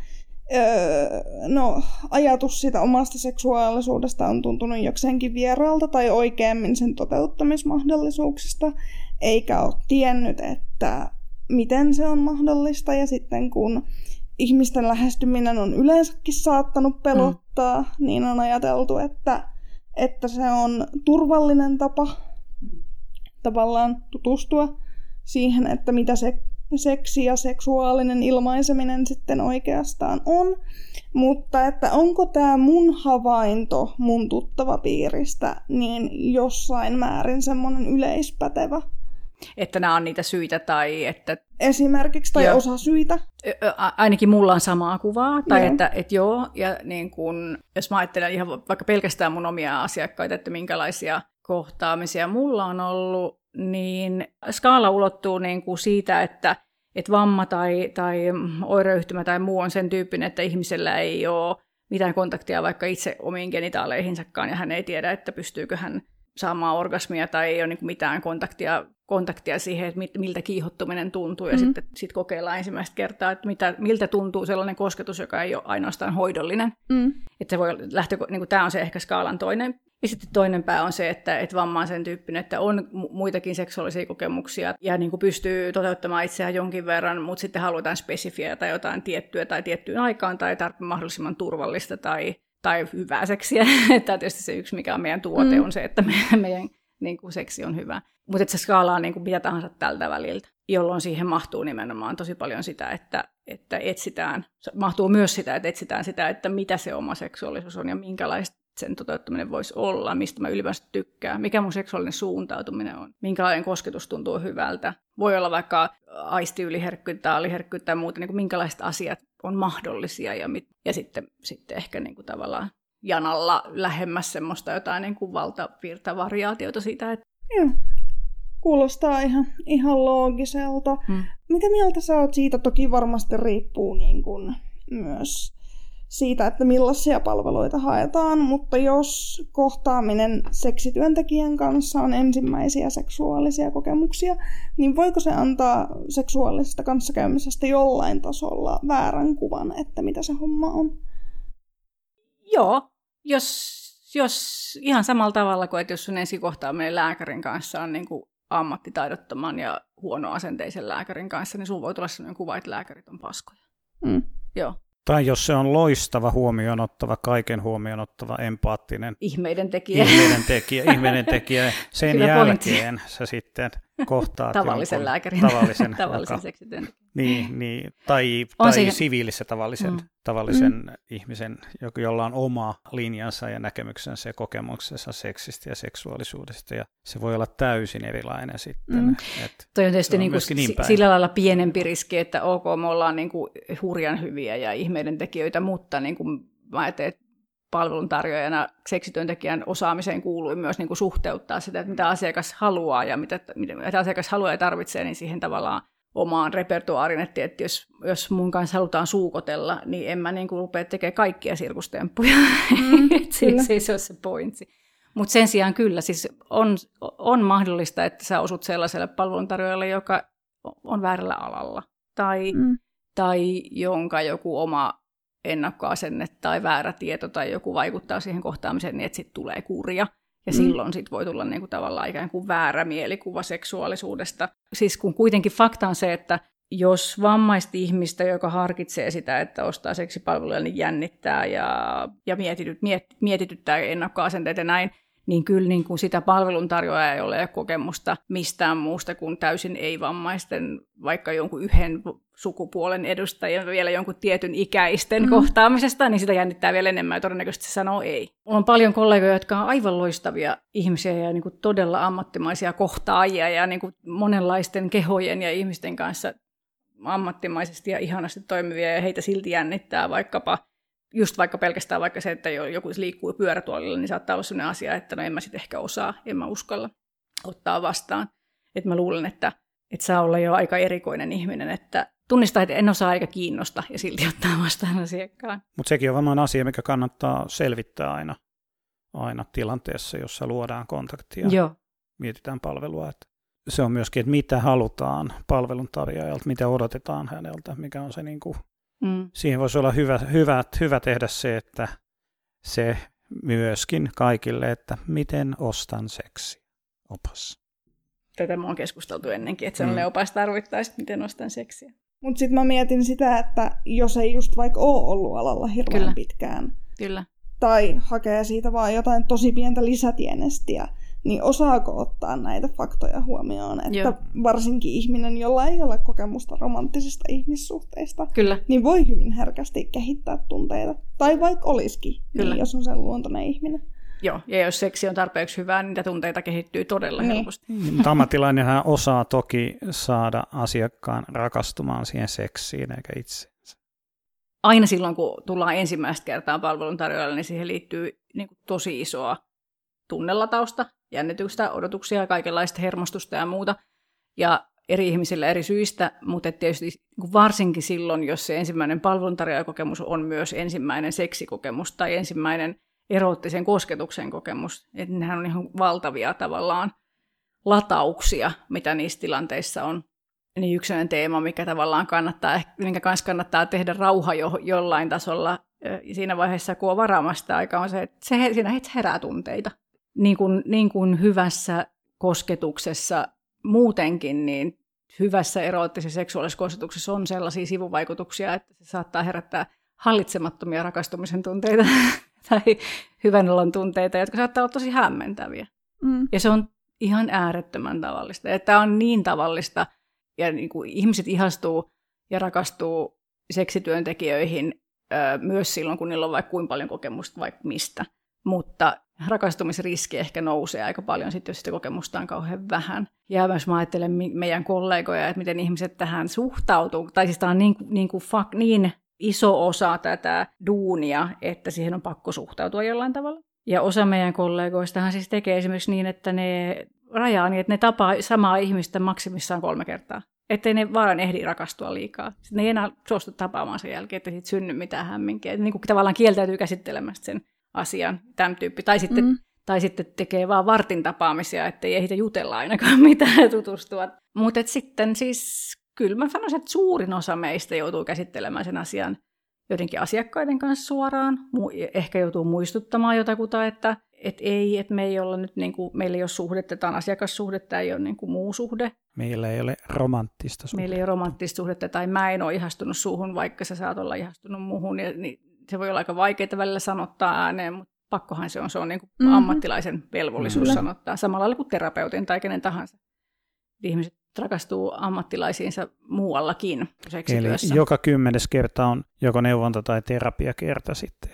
Öö, no, ajatus siitä omasta seksuaalisuudesta on tuntunut jokseenkin vieraalta tai oikeammin sen toteuttamismahdollisuuksista, eikä ole tiennyt, että miten se on mahdollista. Ja sitten kun ihmisten lähestyminen on yleensäkin saattanut pelottaa, mm. niin on ajateltu, että, että se on turvallinen tapa tavallaan tutustua siihen, että mitä se seksi ja seksuaalinen ilmaiseminen sitten oikeastaan on. Mutta että onko tämä mun havainto mun tuttava piiristä niin jossain määrin semmoinen yleispätevä? Että nämä on niitä syitä tai että... Esimerkiksi, tai joo. osa syitä. Ainakin mulla on samaa kuvaa, tai joo. että et joo, ja niin kun, jos mä ajattelen ihan vaikka pelkästään mun omia asiakkaita, että minkälaisia kohtaamisia mulla on ollut, niin skaala ulottuu niin kuin siitä, että, että vamma tai, tai oireyhtymä tai muu on sen tyyppinen, että ihmisellä ei ole mitään kontaktia vaikka itse omiin genitaaleihinsakaan, ja hän ei tiedä, että pystyykö hän saamaan orgasmia tai ei ole niin mitään kontaktia, kontaktia siihen, että miltä kiihottuminen tuntuu, ja mm. sitten sit kokeillaan ensimmäistä kertaa, että mitä, miltä tuntuu sellainen kosketus, joka ei ole ainoastaan hoidollinen. Mm. Että se voi lähteä, niin kuin, tämä on se ehkä skaalan toinen ja sitten toinen pää on se, että, että vamma on sen tyyppinen, että on muitakin seksuaalisia kokemuksia ja niin kuin pystyy toteuttamaan itseään jonkin verran, mutta sitten halutaan spesifiä tai jotain tiettyä tai tiettyyn aikaan tai tar- mahdollisimman turvallista tai, tai hyvää seksiä. Tämä tietysti se yksi, mikä on meidän tuote, mm. on se, että meidän, meidän niin kuin seksi on hyvä. Mutta se skaalaa niin kuin mitä tahansa tältä väliltä, jolloin siihen mahtuu nimenomaan tosi paljon sitä, että, että etsitään, mahtuu myös sitä, että etsitään sitä, että mitä se oma seksuaalisuus on ja minkälaista sen toteuttaminen voisi olla, mistä mä ylipäänsä tykkään, mikä mun seksuaalinen suuntautuminen on, minkälainen kosketus tuntuu hyvältä. Voi olla vaikka aistiyliherkkyyttä, aliherkkyyttä ja muuta, niin kuin minkälaiset asiat on mahdollisia ja, mit, ja sitten, sitten ehkä niin kuin tavallaan janalla lähemmäs semmoista jotain niin kuin valtavirtavariaatiota siitä. Että... Joo. Kuulostaa ihan, ihan loogiselta. Hmm. Mitä mieltä sä oot siitä? Toki varmasti riippuu niin kuin myös siitä, että millaisia palveluita haetaan, mutta jos kohtaaminen seksityöntekijän kanssa on ensimmäisiä seksuaalisia kokemuksia, niin voiko se antaa seksuaalisesta kanssakäymisestä jollain tasolla väärän kuvan, että mitä se homma on? Joo, jos, jos ihan samalla tavalla kuin, että jos sun ensikohtaaminen lääkärin kanssa on niin kuin ammattitaidottoman ja huonoasenteisen lääkärin kanssa, niin sun voi tulla sellainen kuva, että lääkärit on paskoja. Mm. Joo. Tai jos se on loistava, huomioon ottava, kaiken huomioon ottava, empaattinen. Ihmeiden tekijä. Ihmeiden tekijä, ihmeiden tekijä. Sen Kyllä jälkeen pointti. sä sitten kohtaat tavallisen lääkärin. Tavallisen, tavallisen joka, niin, niin, tai, tai siihen... siviilissä tavallisen, mm. tavallisen mm. ihmisen, jolla on oma linjansa ja näkemyksensä ja kokemuksensa seksistä ja seksuaalisuudesta. Ja se voi olla täysin erilainen sitten. Mm. Et Toi on tietysti on niin kuin niin sillä lailla pienempi riski, että ok, me ollaan niin kuin hurjan hyviä ja ihmeiden tekijöitä, mutta niin kuin mä ajattelin, että palveluntarjoajana seksityöntekijän osaamiseen kuului myös niin kuin suhteuttaa sitä, että mitä asiakas haluaa ja mitä, mitä asiakas haluaa ja tarvitsee, niin siihen tavallaan omaan repertuaarin, että, että jos, jos mun kanssa halutaan suukotella, niin en mä niin kuin rupea tekemään kaikkia sirkustemppuja. Mm, se, se ei ole se pointsi. Mutta sen sijaan kyllä, siis on, on mahdollista, että sä osut sellaiselle palveluntarjoajalle, joka on väärällä alalla. Tai, mm. tai jonka joku oma ennakkoasenne tai väärä tieto tai joku vaikuttaa siihen kohtaamiseen, niin että sitten tulee kurja. Ja mm. silloin sit voi tulla niinku tavallaan ikään kuin väärä mielikuva seksuaalisuudesta. Siis kun kuitenkin fakta on se, että jos vammaista ihmistä, joka harkitsee sitä, että ostaa seksipalveluja, niin jännittää ja, ja mietityt, miet, mietityttää ennakkoasenteet ja näin, niin kyllä niin kuin sitä palveluntarjoajaa ei ole kokemusta mistään muusta kuin täysin ei-vammaisten, vaikka jonkun yhden sukupuolen edustajien vielä jonkun tietyn ikäisten mm. kohtaamisesta, niin sitä jännittää vielä enemmän ja todennäköisesti se sanoo ei. Mulla on paljon kollegoja, jotka on aivan loistavia ihmisiä ja niin kuin todella ammattimaisia kohtaajia ja niin kuin monenlaisten kehojen ja ihmisten kanssa ammattimaisesti ja ihanasti toimivia ja heitä silti jännittää vaikkapa just vaikka pelkästään vaikka se, että joku liikkuu pyörätuolilla, niin saattaa olla sellainen asia, että no en mä sitten ehkä osaa, en mä uskalla ottaa vastaan. Että mä luulen, että, että saa olla jo aika erikoinen ihminen, että tunnistaa, että en osaa eikä kiinnosta ja silti ottaa vastaan asiakkaan. Mutta sekin on varmaan asia, mikä kannattaa selvittää aina, aina tilanteessa, jossa luodaan kontaktia. Joo. Mietitään palvelua, että se on myöskin, että mitä halutaan palveluntarjoajalta, mitä odotetaan häneltä, mikä on se niin kuin Mm. Siihen voisi olla hyvä, hyvä, hyvä tehdä se, että se myöskin kaikille, että miten ostan seksi opas. Tätä mä oon keskusteltu ennenkin, että sellainen mm. opas tarvittaisiin, miten ostan seksiä. Mutta sitten mä mietin sitä, että jos ei just vaikka ole ollut alalla hirveän Kyllä. pitkään. Kyllä. Tai hakee siitä vaan jotain tosi pientä lisätienestiä, niin osaako ottaa näitä faktoja huomioon, että Joo. varsinkin ihminen, jolla ei ole kokemusta romanttisista ihmissuhteista, Kyllä. niin voi hyvin herkästi kehittää tunteita. Tai vaikka olisikin, niin Kyllä. Niin, jos on sen luontoinen ihminen. Joo, ja jos seksi on tarpeeksi hyvää, niin niitä tunteita kehittyy todella niin. helposti. Niin, mutta ammattilainenhan osaa toki saada asiakkaan rakastumaan siihen seksiin, eikä itse. Aina silloin, kun tullaan ensimmäistä kertaa palveluntarjoajalle, niin siihen liittyy niin kuin tosi isoa tunnelatausta, jännitystä, odotuksia, kaikenlaista hermostusta ja muuta. Ja eri ihmisillä eri syistä, mutta tietysti niin varsinkin silloin, jos se ensimmäinen palveluntarjoajakokemus on myös ensimmäinen seksikokemus tai ensimmäinen eroottisen kosketuksen kokemus, että nehän on ihan valtavia tavallaan latauksia, mitä niissä tilanteissa on. Niin yksi teema, mikä tavallaan kannattaa, minkä kanssa kannattaa tehdä rauha jo, jollain tasolla siinä vaiheessa, kun on varaamasta aika, on se, että se, siinä herää tunteita niin kuin, niin kuin hyvässä kosketuksessa muutenkin, niin hyvässä eroottisessa seksuaalisessa kosketuksessa on sellaisia sivuvaikutuksia, että se saattaa herättää hallitsemattomia rakastumisen tunteita tai hyvän olon tunteita, jotka saattaa olla tosi hämmentäviä. Mm. Ja se on ihan äärettömän tavallista. Ja tämä on niin tavallista, ja niin kuin ihmiset ihastuu ja rakastuu seksityöntekijöihin myös silloin, kun niillä on vaikka kuinka paljon kokemusta vaikka mistä. Mutta rakastumisriski ehkä nousee aika paljon sitten, jos sitä kokemusta on kauhean vähän. Ja myös mä ajattelen meidän kollegoja, että miten ihmiset tähän suhtautuu. Tai siis tämä on niin, niin, kuin fuck, niin iso osa tätä duunia, että siihen on pakko suhtautua jollain tavalla. Ja osa meidän kollegoistahan siis tekee esimerkiksi niin, että ne rajaa niin, että ne tapaa samaa ihmistä maksimissaan kolme kertaa. Ettei ne vaan ehdi rakastua liikaa. Sitten ne ei enää suostu tapaamaan sen jälkeen, että siitä synny mitään hämminkiä. Niin kuin tavallaan kieltäytyy käsittelemästä sen asian, tämän tyyppi. Tai sitten, mm. tai sitten tekee vaan vartin tapaamisia, ettei ehditä jutella ainakaan mitään ja tutustua. Mutta sitten siis kyllä mä sanoisin, että suurin osa meistä joutuu käsittelemään sen asian jotenkin asiakkaiden kanssa suoraan. Ehkä joutuu muistuttamaan jotakuta, että et ei, että me ei olla nyt, niin kuin, meillä ei ole suhdetta, tämä on asiakassuhdetta, ei ole niin kuin muu suhde. Meillä ei ole romanttista suhdetta. Meillä ei ole romanttista suhdetta, tai mä en ole ihastunut suhun, vaikka sä saat olla ihastunut muuhun. Ja, niin se voi olla aika vaikeaa välillä sanottaa ääneen, mutta pakkohan se on, se on niin kuin mm-hmm. ammattilaisen velvollisuus Kyllä. sanottaa, samalla lailla kuin terapeutin tai kenen tahansa. Ihmiset rakastuu ammattilaisiinsa muuallakin Eli joka kymmenes kerta on joko neuvonta- tai terapiakerta sitten.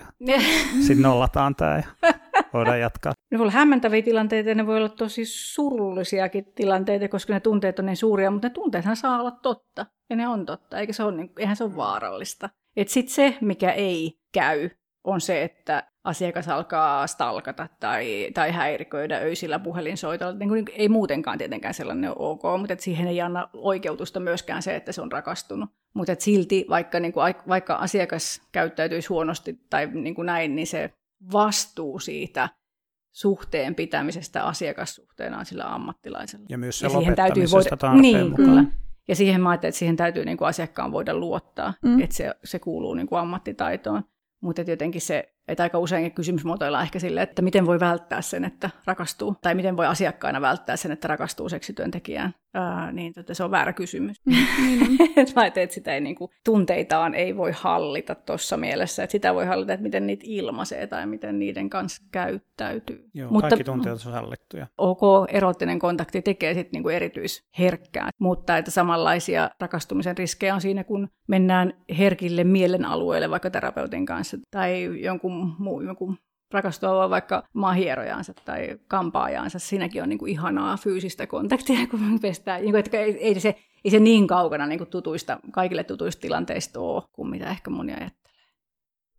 sitten nollataan tämä ja voidaan jatkaa. Ne voi olla hämmentäviä tilanteita ja ne voi olla tosi surullisiakin tilanteita, koska ne tunteet on niin suuria, mutta ne tunteethan saa olla totta. Ja ne on totta, eikä se ole, niin, eihän se ole vaarallista. Sitten se, mikä ei käy, on se, että asiakas alkaa stalkata tai, tai häiriköidä öisillä puhelinsoitolla. Niin kuin, ei muutenkaan tietenkään sellainen ole ok, mutta et siihen ei anna oikeutusta myöskään se, että se on rakastunut. Mutta silti, vaikka, niin kuin, vaikka asiakas käyttäytyisi huonosti tai niin kuin näin, niin se vastuu siitä suhteen pitämisestä asiakassuhteena sillä ammattilaisella. Ja myös se ja täytyy voida... tarpeen niin, mukaan. Kyllä. Ja siihen mä ajattelin, että siihen täytyy niin kuin asiakkaan voida luottaa, mm. että se, se kuuluu niin kuin ammattitaitoon. Mutta jotenkin se, että aika usein kysymysmuotoillaan ehkä sille, että miten voi välttää sen, että rakastuu, tai miten voi asiakkaana välttää sen, että rakastuu seksityöntekijään, ää, niin että se on väärä kysymys. Mm-hmm. että että sitä ei, niin kuin, tunteitaan ei voi hallita tuossa mielessä, että sitä voi hallita, että miten niitä ilmaisee tai miten niiden kanssa käyttäytyy. Joo, mutta, kaikki tunteet on hallittuja. OK, erottinen kontakti tekee sitten niinku erityisherkkää, mutta että samanlaisia rakastumisen riskejä on siinä, kun mennään herkille mielen alueelle vaikka terapeutin kanssa tai jonkun muu, jonkun rakastua vaikka mahierojaansa tai kampaajaansa. Siinäkin on niin kuin ihanaa fyysistä kontaktia, kun pestää. Niin kuin, että ei, ei, se, ei se niin kaukana niin kuin tutuista, kaikille tutuista tilanteista ole kuin mitä ehkä moni ajattelee.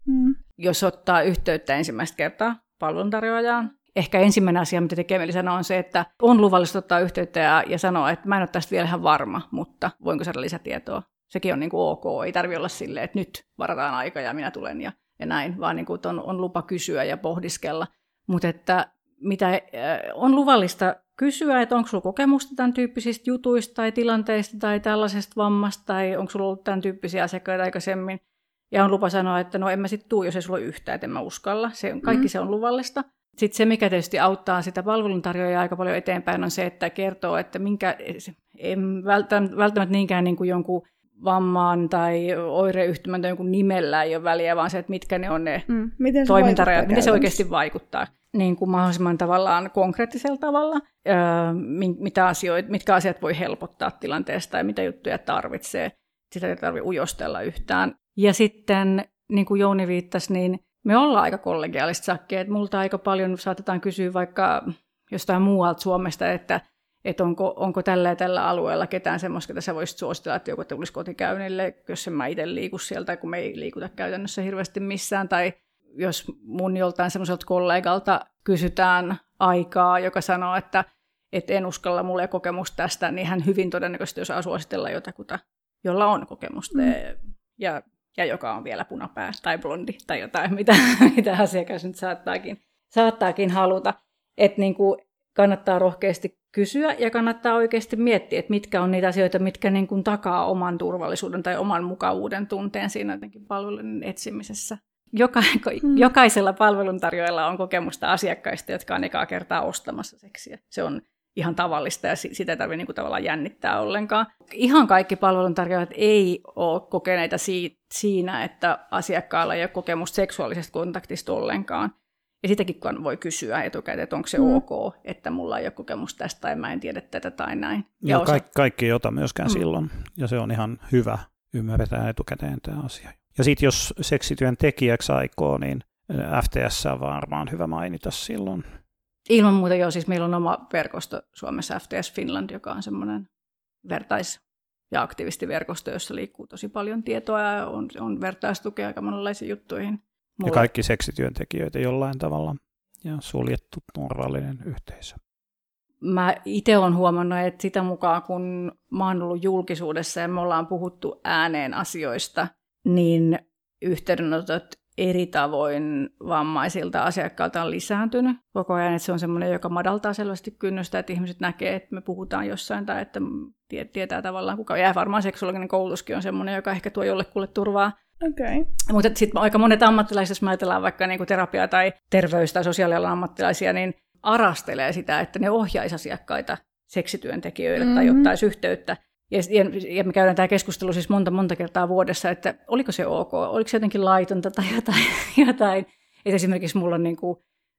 Mm. Jos ottaa yhteyttä ensimmäistä kertaa palveluntarjoajaan, ehkä ensimmäinen asia, mitä tekee mieli sanoa, on se, että on luvallista ottaa yhteyttä ja, ja sanoa, että mä en ole tästä vielä ihan varma, mutta voinko saada lisätietoa. Sekin on niin kuin ok, ei tarvi olla silleen, että nyt varataan aika ja minä tulen ja ja näin, vaan niin kuin, on, on lupa kysyä ja pohdiskella. Mutta että mitä äh, on luvallista kysyä, että onko sulla kokemusta tämän tyyppisistä jutuista tai tilanteista tai tällaisesta vammasta, tai onko sulla ollut tämän tyyppisiä asiakkaita aikaisemmin. Ja on lupa sanoa, että no en mä sitten tuu, jos ei sulla ole yhtään, että en mä uskalla. Se, kaikki mm. se on luvallista. Sitten se, mikä tietysti auttaa sitä palveluntarjoajaa aika paljon eteenpäin, on se, että kertoo, että minkä, en välttämättä niinkään niin kuin jonkun vammaan tai oireyhtymän tai jonkun nimellä ei ole väliä, vaan se, että mitkä ne on ne mm. miten toimintarajat, miten se oikeasti vaikuttaa niin kuin mahdollisimman tavallaan konkreettisella tavalla, öö, mitä asioita, mitkä asiat voi helpottaa tilanteesta ja mitä juttuja tarvitsee. Sitä ei tarvitse ujostella yhtään. Ja sitten, niin kuin Jouni viittasi, niin me ollaan aika kollegiaalista sakkia, että multa aika paljon saatetaan kysyä vaikka jostain muualta Suomesta, että että onko, onko tällä ja tällä alueella ketään semmoista, että sä voisit suositella, että joku tulisi kotikäynnille, jos en mä itse liiku sieltä, kun me ei liikuta käytännössä hirveästi missään, tai jos mun joltain semmoiselta kollegalta kysytään aikaa, joka sanoo, että, että en uskalla, mulle ei kokemusta tästä, niin hän hyvin todennäköisesti osaa suositella jotakuta, jolla on kokemusta mm. ja, ja joka on vielä punapää tai blondi tai jotain, mitä, mitä asiakas nyt saattaakin, saattaakin haluta. Että niin kuin kannattaa rohkeasti kysyä ja kannattaa oikeasti miettiä, että mitkä on niitä asioita, mitkä niin kuin takaa oman turvallisuuden tai oman mukavuuden tunteen siinä jotenkin palvelun etsimisessä. Joka, hmm. Jokaisella palveluntarjoajalla on kokemusta asiakkaista, jotka on ekaa kertaa ostamassa seksiä. Se on ihan tavallista ja sitä ei tarvitse niin kuin tavallaan jännittää ollenkaan. Ihan kaikki palveluntarjoajat ei ole kokeneita siinä, että asiakkaalla ei ole kokemusta seksuaalisesta kontaktista ollenkaan. Ja sitäkin kun voi kysyä etukäteen, että onko se mm. ok, että mulla ei ole kokemus tästä tai mä en tiedä tätä tai näin. Ja Joo, osa... kaikki, kaikki ei ota myöskään mm. silloin, ja se on ihan hyvä, ymmärretään etukäteen tämä asia. Ja sitten jos seksityön tekijäksi aikoo, niin FTS on varmaan hyvä mainita silloin. Ilman muuta joo, siis meillä on oma verkosto Suomessa FTS Finland, joka on semmoinen vertais- ja aktivistiverkosto, jossa liikkuu tosi paljon tietoa ja on, on vertaistukea aika monenlaisiin juttuihin. Mulla... Ja kaikki seksityöntekijöitä jollain tavalla ja suljettu turvallinen yhteisö. Mä itse olen huomannut, että sitä mukaan kun mä oon ollut julkisuudessa ja me ollaan puhuttu ääneen asioista, niin yhteydenotot eri tavoin vammaisilta asiakkailta on lisääntynyt koko ajan. Että se on semmoinen, joka madaltaa selvästi kynnystä, että ihmiset näkee, että me puhutaan jossain tai että tietää tavallaan kuka. Ja varmaan seksuaalinen koulutuskin on semmoinen, joka ehkä tuo jollekulle turvaa. Okay. Mutta sitten aika monet ammattilaiset, jos ajatellaan vaikka niinku terapia- tai terveys- tai sosiaalialan ammattilaisia, niin arastelee sitä, että ne ohjaisi asiakkaita seksityöntekijöille mm-hmm. tai ottaisi yhteyttä. Ja, ja, ja me käydään tämä keskustelu siis monta monta kertaa vuodessa, että oliko se ok, oliko se jotenkin laitonta tai jotain. jotain. Et esimerkiksi mulla on niin kuin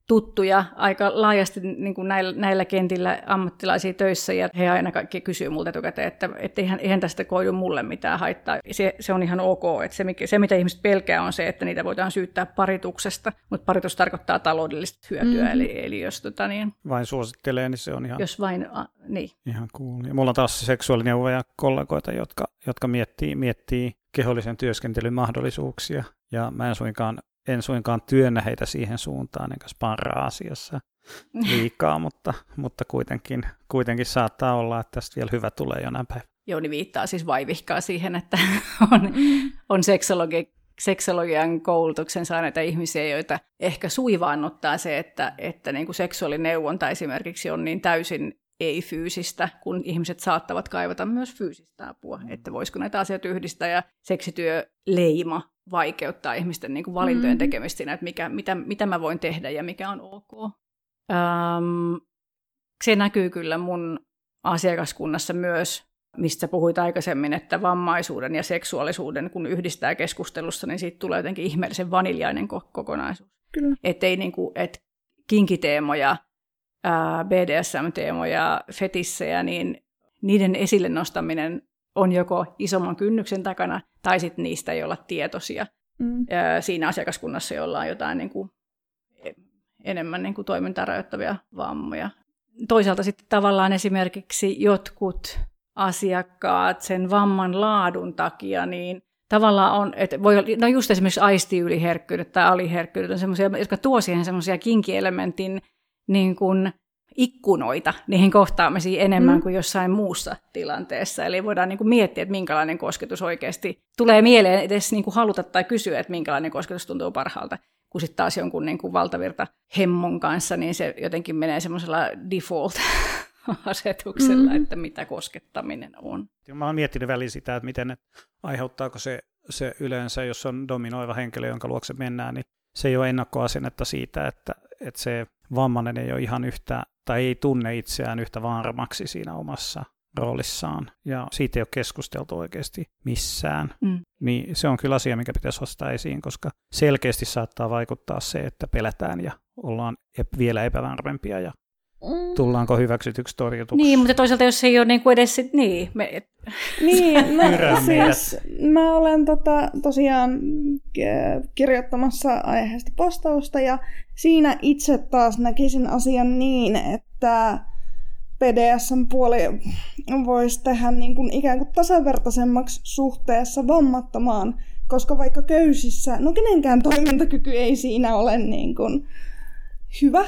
tuttuja aika laajasti niin kuin näillä, näillä kentillä ammattilaisia töissä, ja he aina kaikki kysyy multa etukäteen, että, että eihän, eihän tästä koidu mulle mitään haittaa. Se, se on ihan ok, että se, se mitä ihmiset pelkää on se, että niitä voidaan syyttää parituksesta, mutta paritus tarkoittaa taloudellista hyötyä, mm. eli, eli jos tota niin... Vain suosittelee, niin se on ihan... Jos vain, a, niin. Ihan cool. Ja mulla on taas seksuaalineuvoja kollegoita, jotka, jotka miettii, miettii kehollisen työskentelyn mahdollisuuksia, ja mä en suinkaan en suinkaan työnnä heitä siihen suuntaan, enkä sparraa asiassa liikaa, mutta, mutta kuitenkin, kuitenkin saattaa olla, että tästä vielä hyvä tulee jonain päivänä. Jouni viittaa siis vaivihkaa siihen, että on, on seksologi, seksologian koulutuksen saaneita ihmisiä, joita ehkä suivaannuttaa se, että, että niin kuin seksuaalineuvonta esimerkiksi on niin täysin ei-fyysistä, kun ihmiset saattavat kaivata myös fyysistä apua, mm. että voisiko näitä asioita yhdistää ja seksityöleima vaikeuttaa ihmisten niin kuin valintojen mm. tekemistä siinä, että mikä, mitä, mitä mä voin tehdä ja mikä on ok. Öm, se näkyy kyllä mun asiakaskunnassa myös, mistä puhuit aikaisemmin, että vammaisuuden ja seksuaalisuuden, kun yhdistää keskustelussa, niin siitä tulee jotenkin ihmeellisen vaniljainen kokonaisuus. Kyllä. Että ei niin kuin, et kinkiteemoja, BDSM-teemoja, fetissejä, niin niiden esille nostaminen on joko isomman kynnyksen takana, tai sitten niistä ei olla tietoisia mm. siinä asiakaskunnassa, jolla on jotain niin kuin, enemmän niin kuin toimintaa rajoittavia vammoja. Toisaalta sitten tavallaan esimerkiksi jotkut asiakkaat sen vamman laadun takia, niin tavallaan on, että voi olla, no just esimerkiksi aistiyliherkkyydet tai aliherkkyydet on semmoisia, jotka tuo siihen semmoisia kinkielementin niin kuin ikkunoita niihin kohtaamisiin enemmän mm. kuin jossain muussa tilanteessa. Eli voidaan niin kuin miettiä, että minkälainen kosketus oikeasti tulee mieleen edes niin kuin haluta tai kysyä, että minkälainen kosketus tuntuu parhaalta. Kun sitten taas jonkun niin kuin valtavirta hemmon kanssa, niin se jotenkin menee semmoisella default-asetuksella, mm. että mitä koskettaminen on. Mä oon miettinyt väliin sitä, että miten, että aiheuttaako se, se yleensä, jos on dominoiva henkilö, jonka luokse mennään, niin se ei ole ennakkoasennetta siitä, että, että se vammainen ei ole ihan yhtä, tai ei tunne itseään yhtä varmaksi siinä omassa roolissaan, ja siitä ei ole keskusteltu oikeasti missään, mm. niin se on kyllä asia, mikä pitäisi ostaa esiin, koska selkeästi saattaa vaikuttaa se, että pelätään ja ollaan vielä epävarmempia ja Mm. Tullaanko hyväksytyksi torjutuksi? Niin, mutta toisaalta jos ei ole niin kuin edes sit, niin. Me... Niin, no, siis mä olen tota, tosiaan kirjoittamassa aiheesta postausta ja siinä itse taas näkisin asian niin, että PDSn-puoli voisi tehdä niin kuin ikään kuin tasavertaisemmaksi suhteessa vammattomaan, koska vaikka köysissä, no kenenkään toimintakyky ei siinä ole niin kuin hyvä,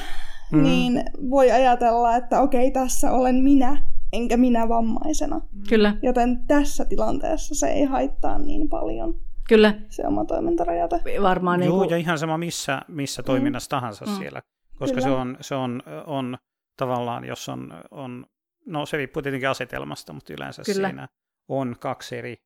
mm. niin voi ajatella, että okei, tässä olen minä, enkä minä vammaisena. Kyllä. Joten tässä tilanteessa se ei haittaa niin paljon. Kyllä. Se oma toimintarajate. Varmaan Joo, niin kuin... ja ihan sama missä, missä toiminnassa mm. tahansa mm. siellä. Koska Kyllä. se, on, se on, on tavallaan, jos on, on, no se riippuu tietenkin asetelmasta, mutta yleensä Kyllä. siinä on kaksi eri,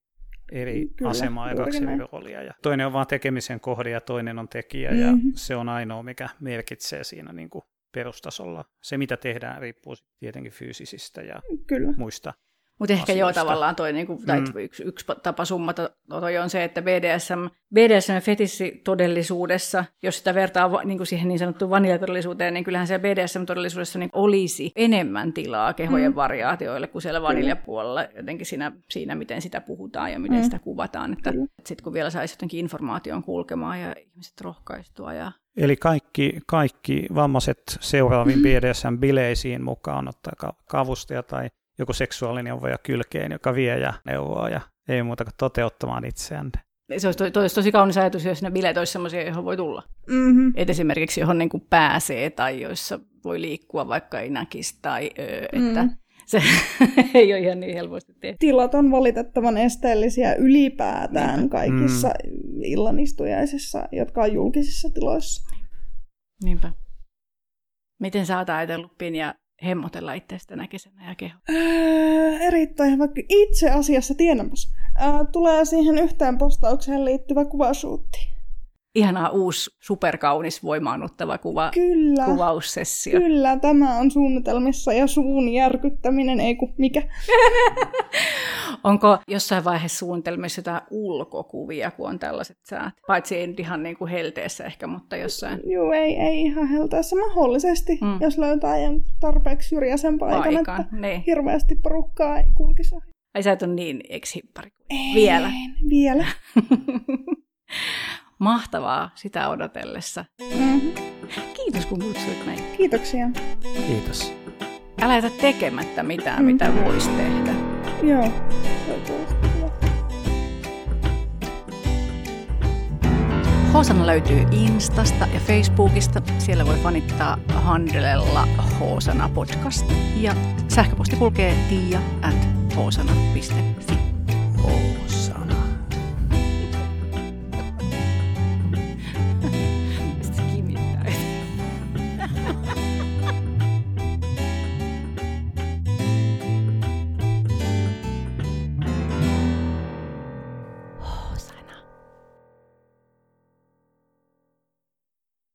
eri Kyllä, asemaa ja kaksi eri roolia. Ja toinen on vain tekemisen kohde ja toinen on tekijä mm-hmm. ja se on ainoa, mikä merkitsee siinä niin kuin perustasolla. Se, mitä tehdään, riippuu tietenkin fyysisistä ja Kyllä. muista Mutta ehkä joo tavallaan toi, niin kuin, tai mm. yksi, yksi tapa summata toi on se, että BDSM, BDSM fetissi todellisuudessa, jos sitä vertaa niin kuin siihen niin sanottuun vaniljatodellisuuteen, niin kyllähän se BDSM-todellisuudessa niin olisi enemmän tilaa kehojen mm. variaatioille kuin siellä vaniljapuolella, jotenkin siinä, siinä, miten sitä puhutaan ja miten mm. sitä kuvataan. Että, että sitten kun vielä saisi jotenkin informaation kulkemaan ja ihmiset rohkaistua ja Eli kaikki, kaikki vammaiset seuraaviin BDSM-bileisiin mukaan ottaa kavustaja tai joku seksuaalineuvoja kylkeen, joka vie ja neuvoo ja ei muuta kuin toteuttamaan itseään. Se olisi, to, to, olisi tosi kaunis ajatus, jos ne bileet olisi sellaisia, johon voi tulla. Mm-hmm. Et esimerkiksi johon niin kuin pääsee tai joissa voi liikkua vaikka ei näkisi tai ö, että mm. Se ei ole ihan niin helposti tehty. Tilat on valitettavan esteellisiä ylipäätään Niinpä. kaikissa mm. illanistujaisissa, jotka on julkisissa tiloissa. Niinpä. Miten sä oot ajatellut Pinja hemmotella itsestä näkisenä ja keho? Öö, erittäin hyvä. Itse asiassa tiedämässä. Öö, tulee siihen yhteen postaukseen liittyvä kuvasuutti ihanaa uusi superkaunis voimaannuttava kuva, kyllä, kuvaussessio. Kyllä, tämä on suunnitelmissa ja suun järkyttäminen, ei kun mikä. Onko jossain vaiheessa suunnitelmissa jotain ulkokuvia, kun on tällaiset säät? Paitsi ei ihan niin kuin helteessä ehkä, mutta jossain. Joo, ei, ei ihan helteessä mahdollisesti, mm. jos löytää tarpeeksi syrjäisen paikan, Paikan, että niin. hirveästi porukkaa ei kulkisi Ai sä et ole niin ex-hippari Vielä. Vielä. Mahtavaa sitä odotellessa. Mm-hmm. Kiitos kun kutsuit meitä. Kiitoksia. Kiitos. Älä jätä tekemättä mitään, mm. mitä voisi tehdä. Joo. Hoosana löytyy Instasta ja Facebookista. Siellä voi fanittaa Handelella Hoosana podcast. Ja sähköposti kulkee tiia at hoosana.fi. Hoosana.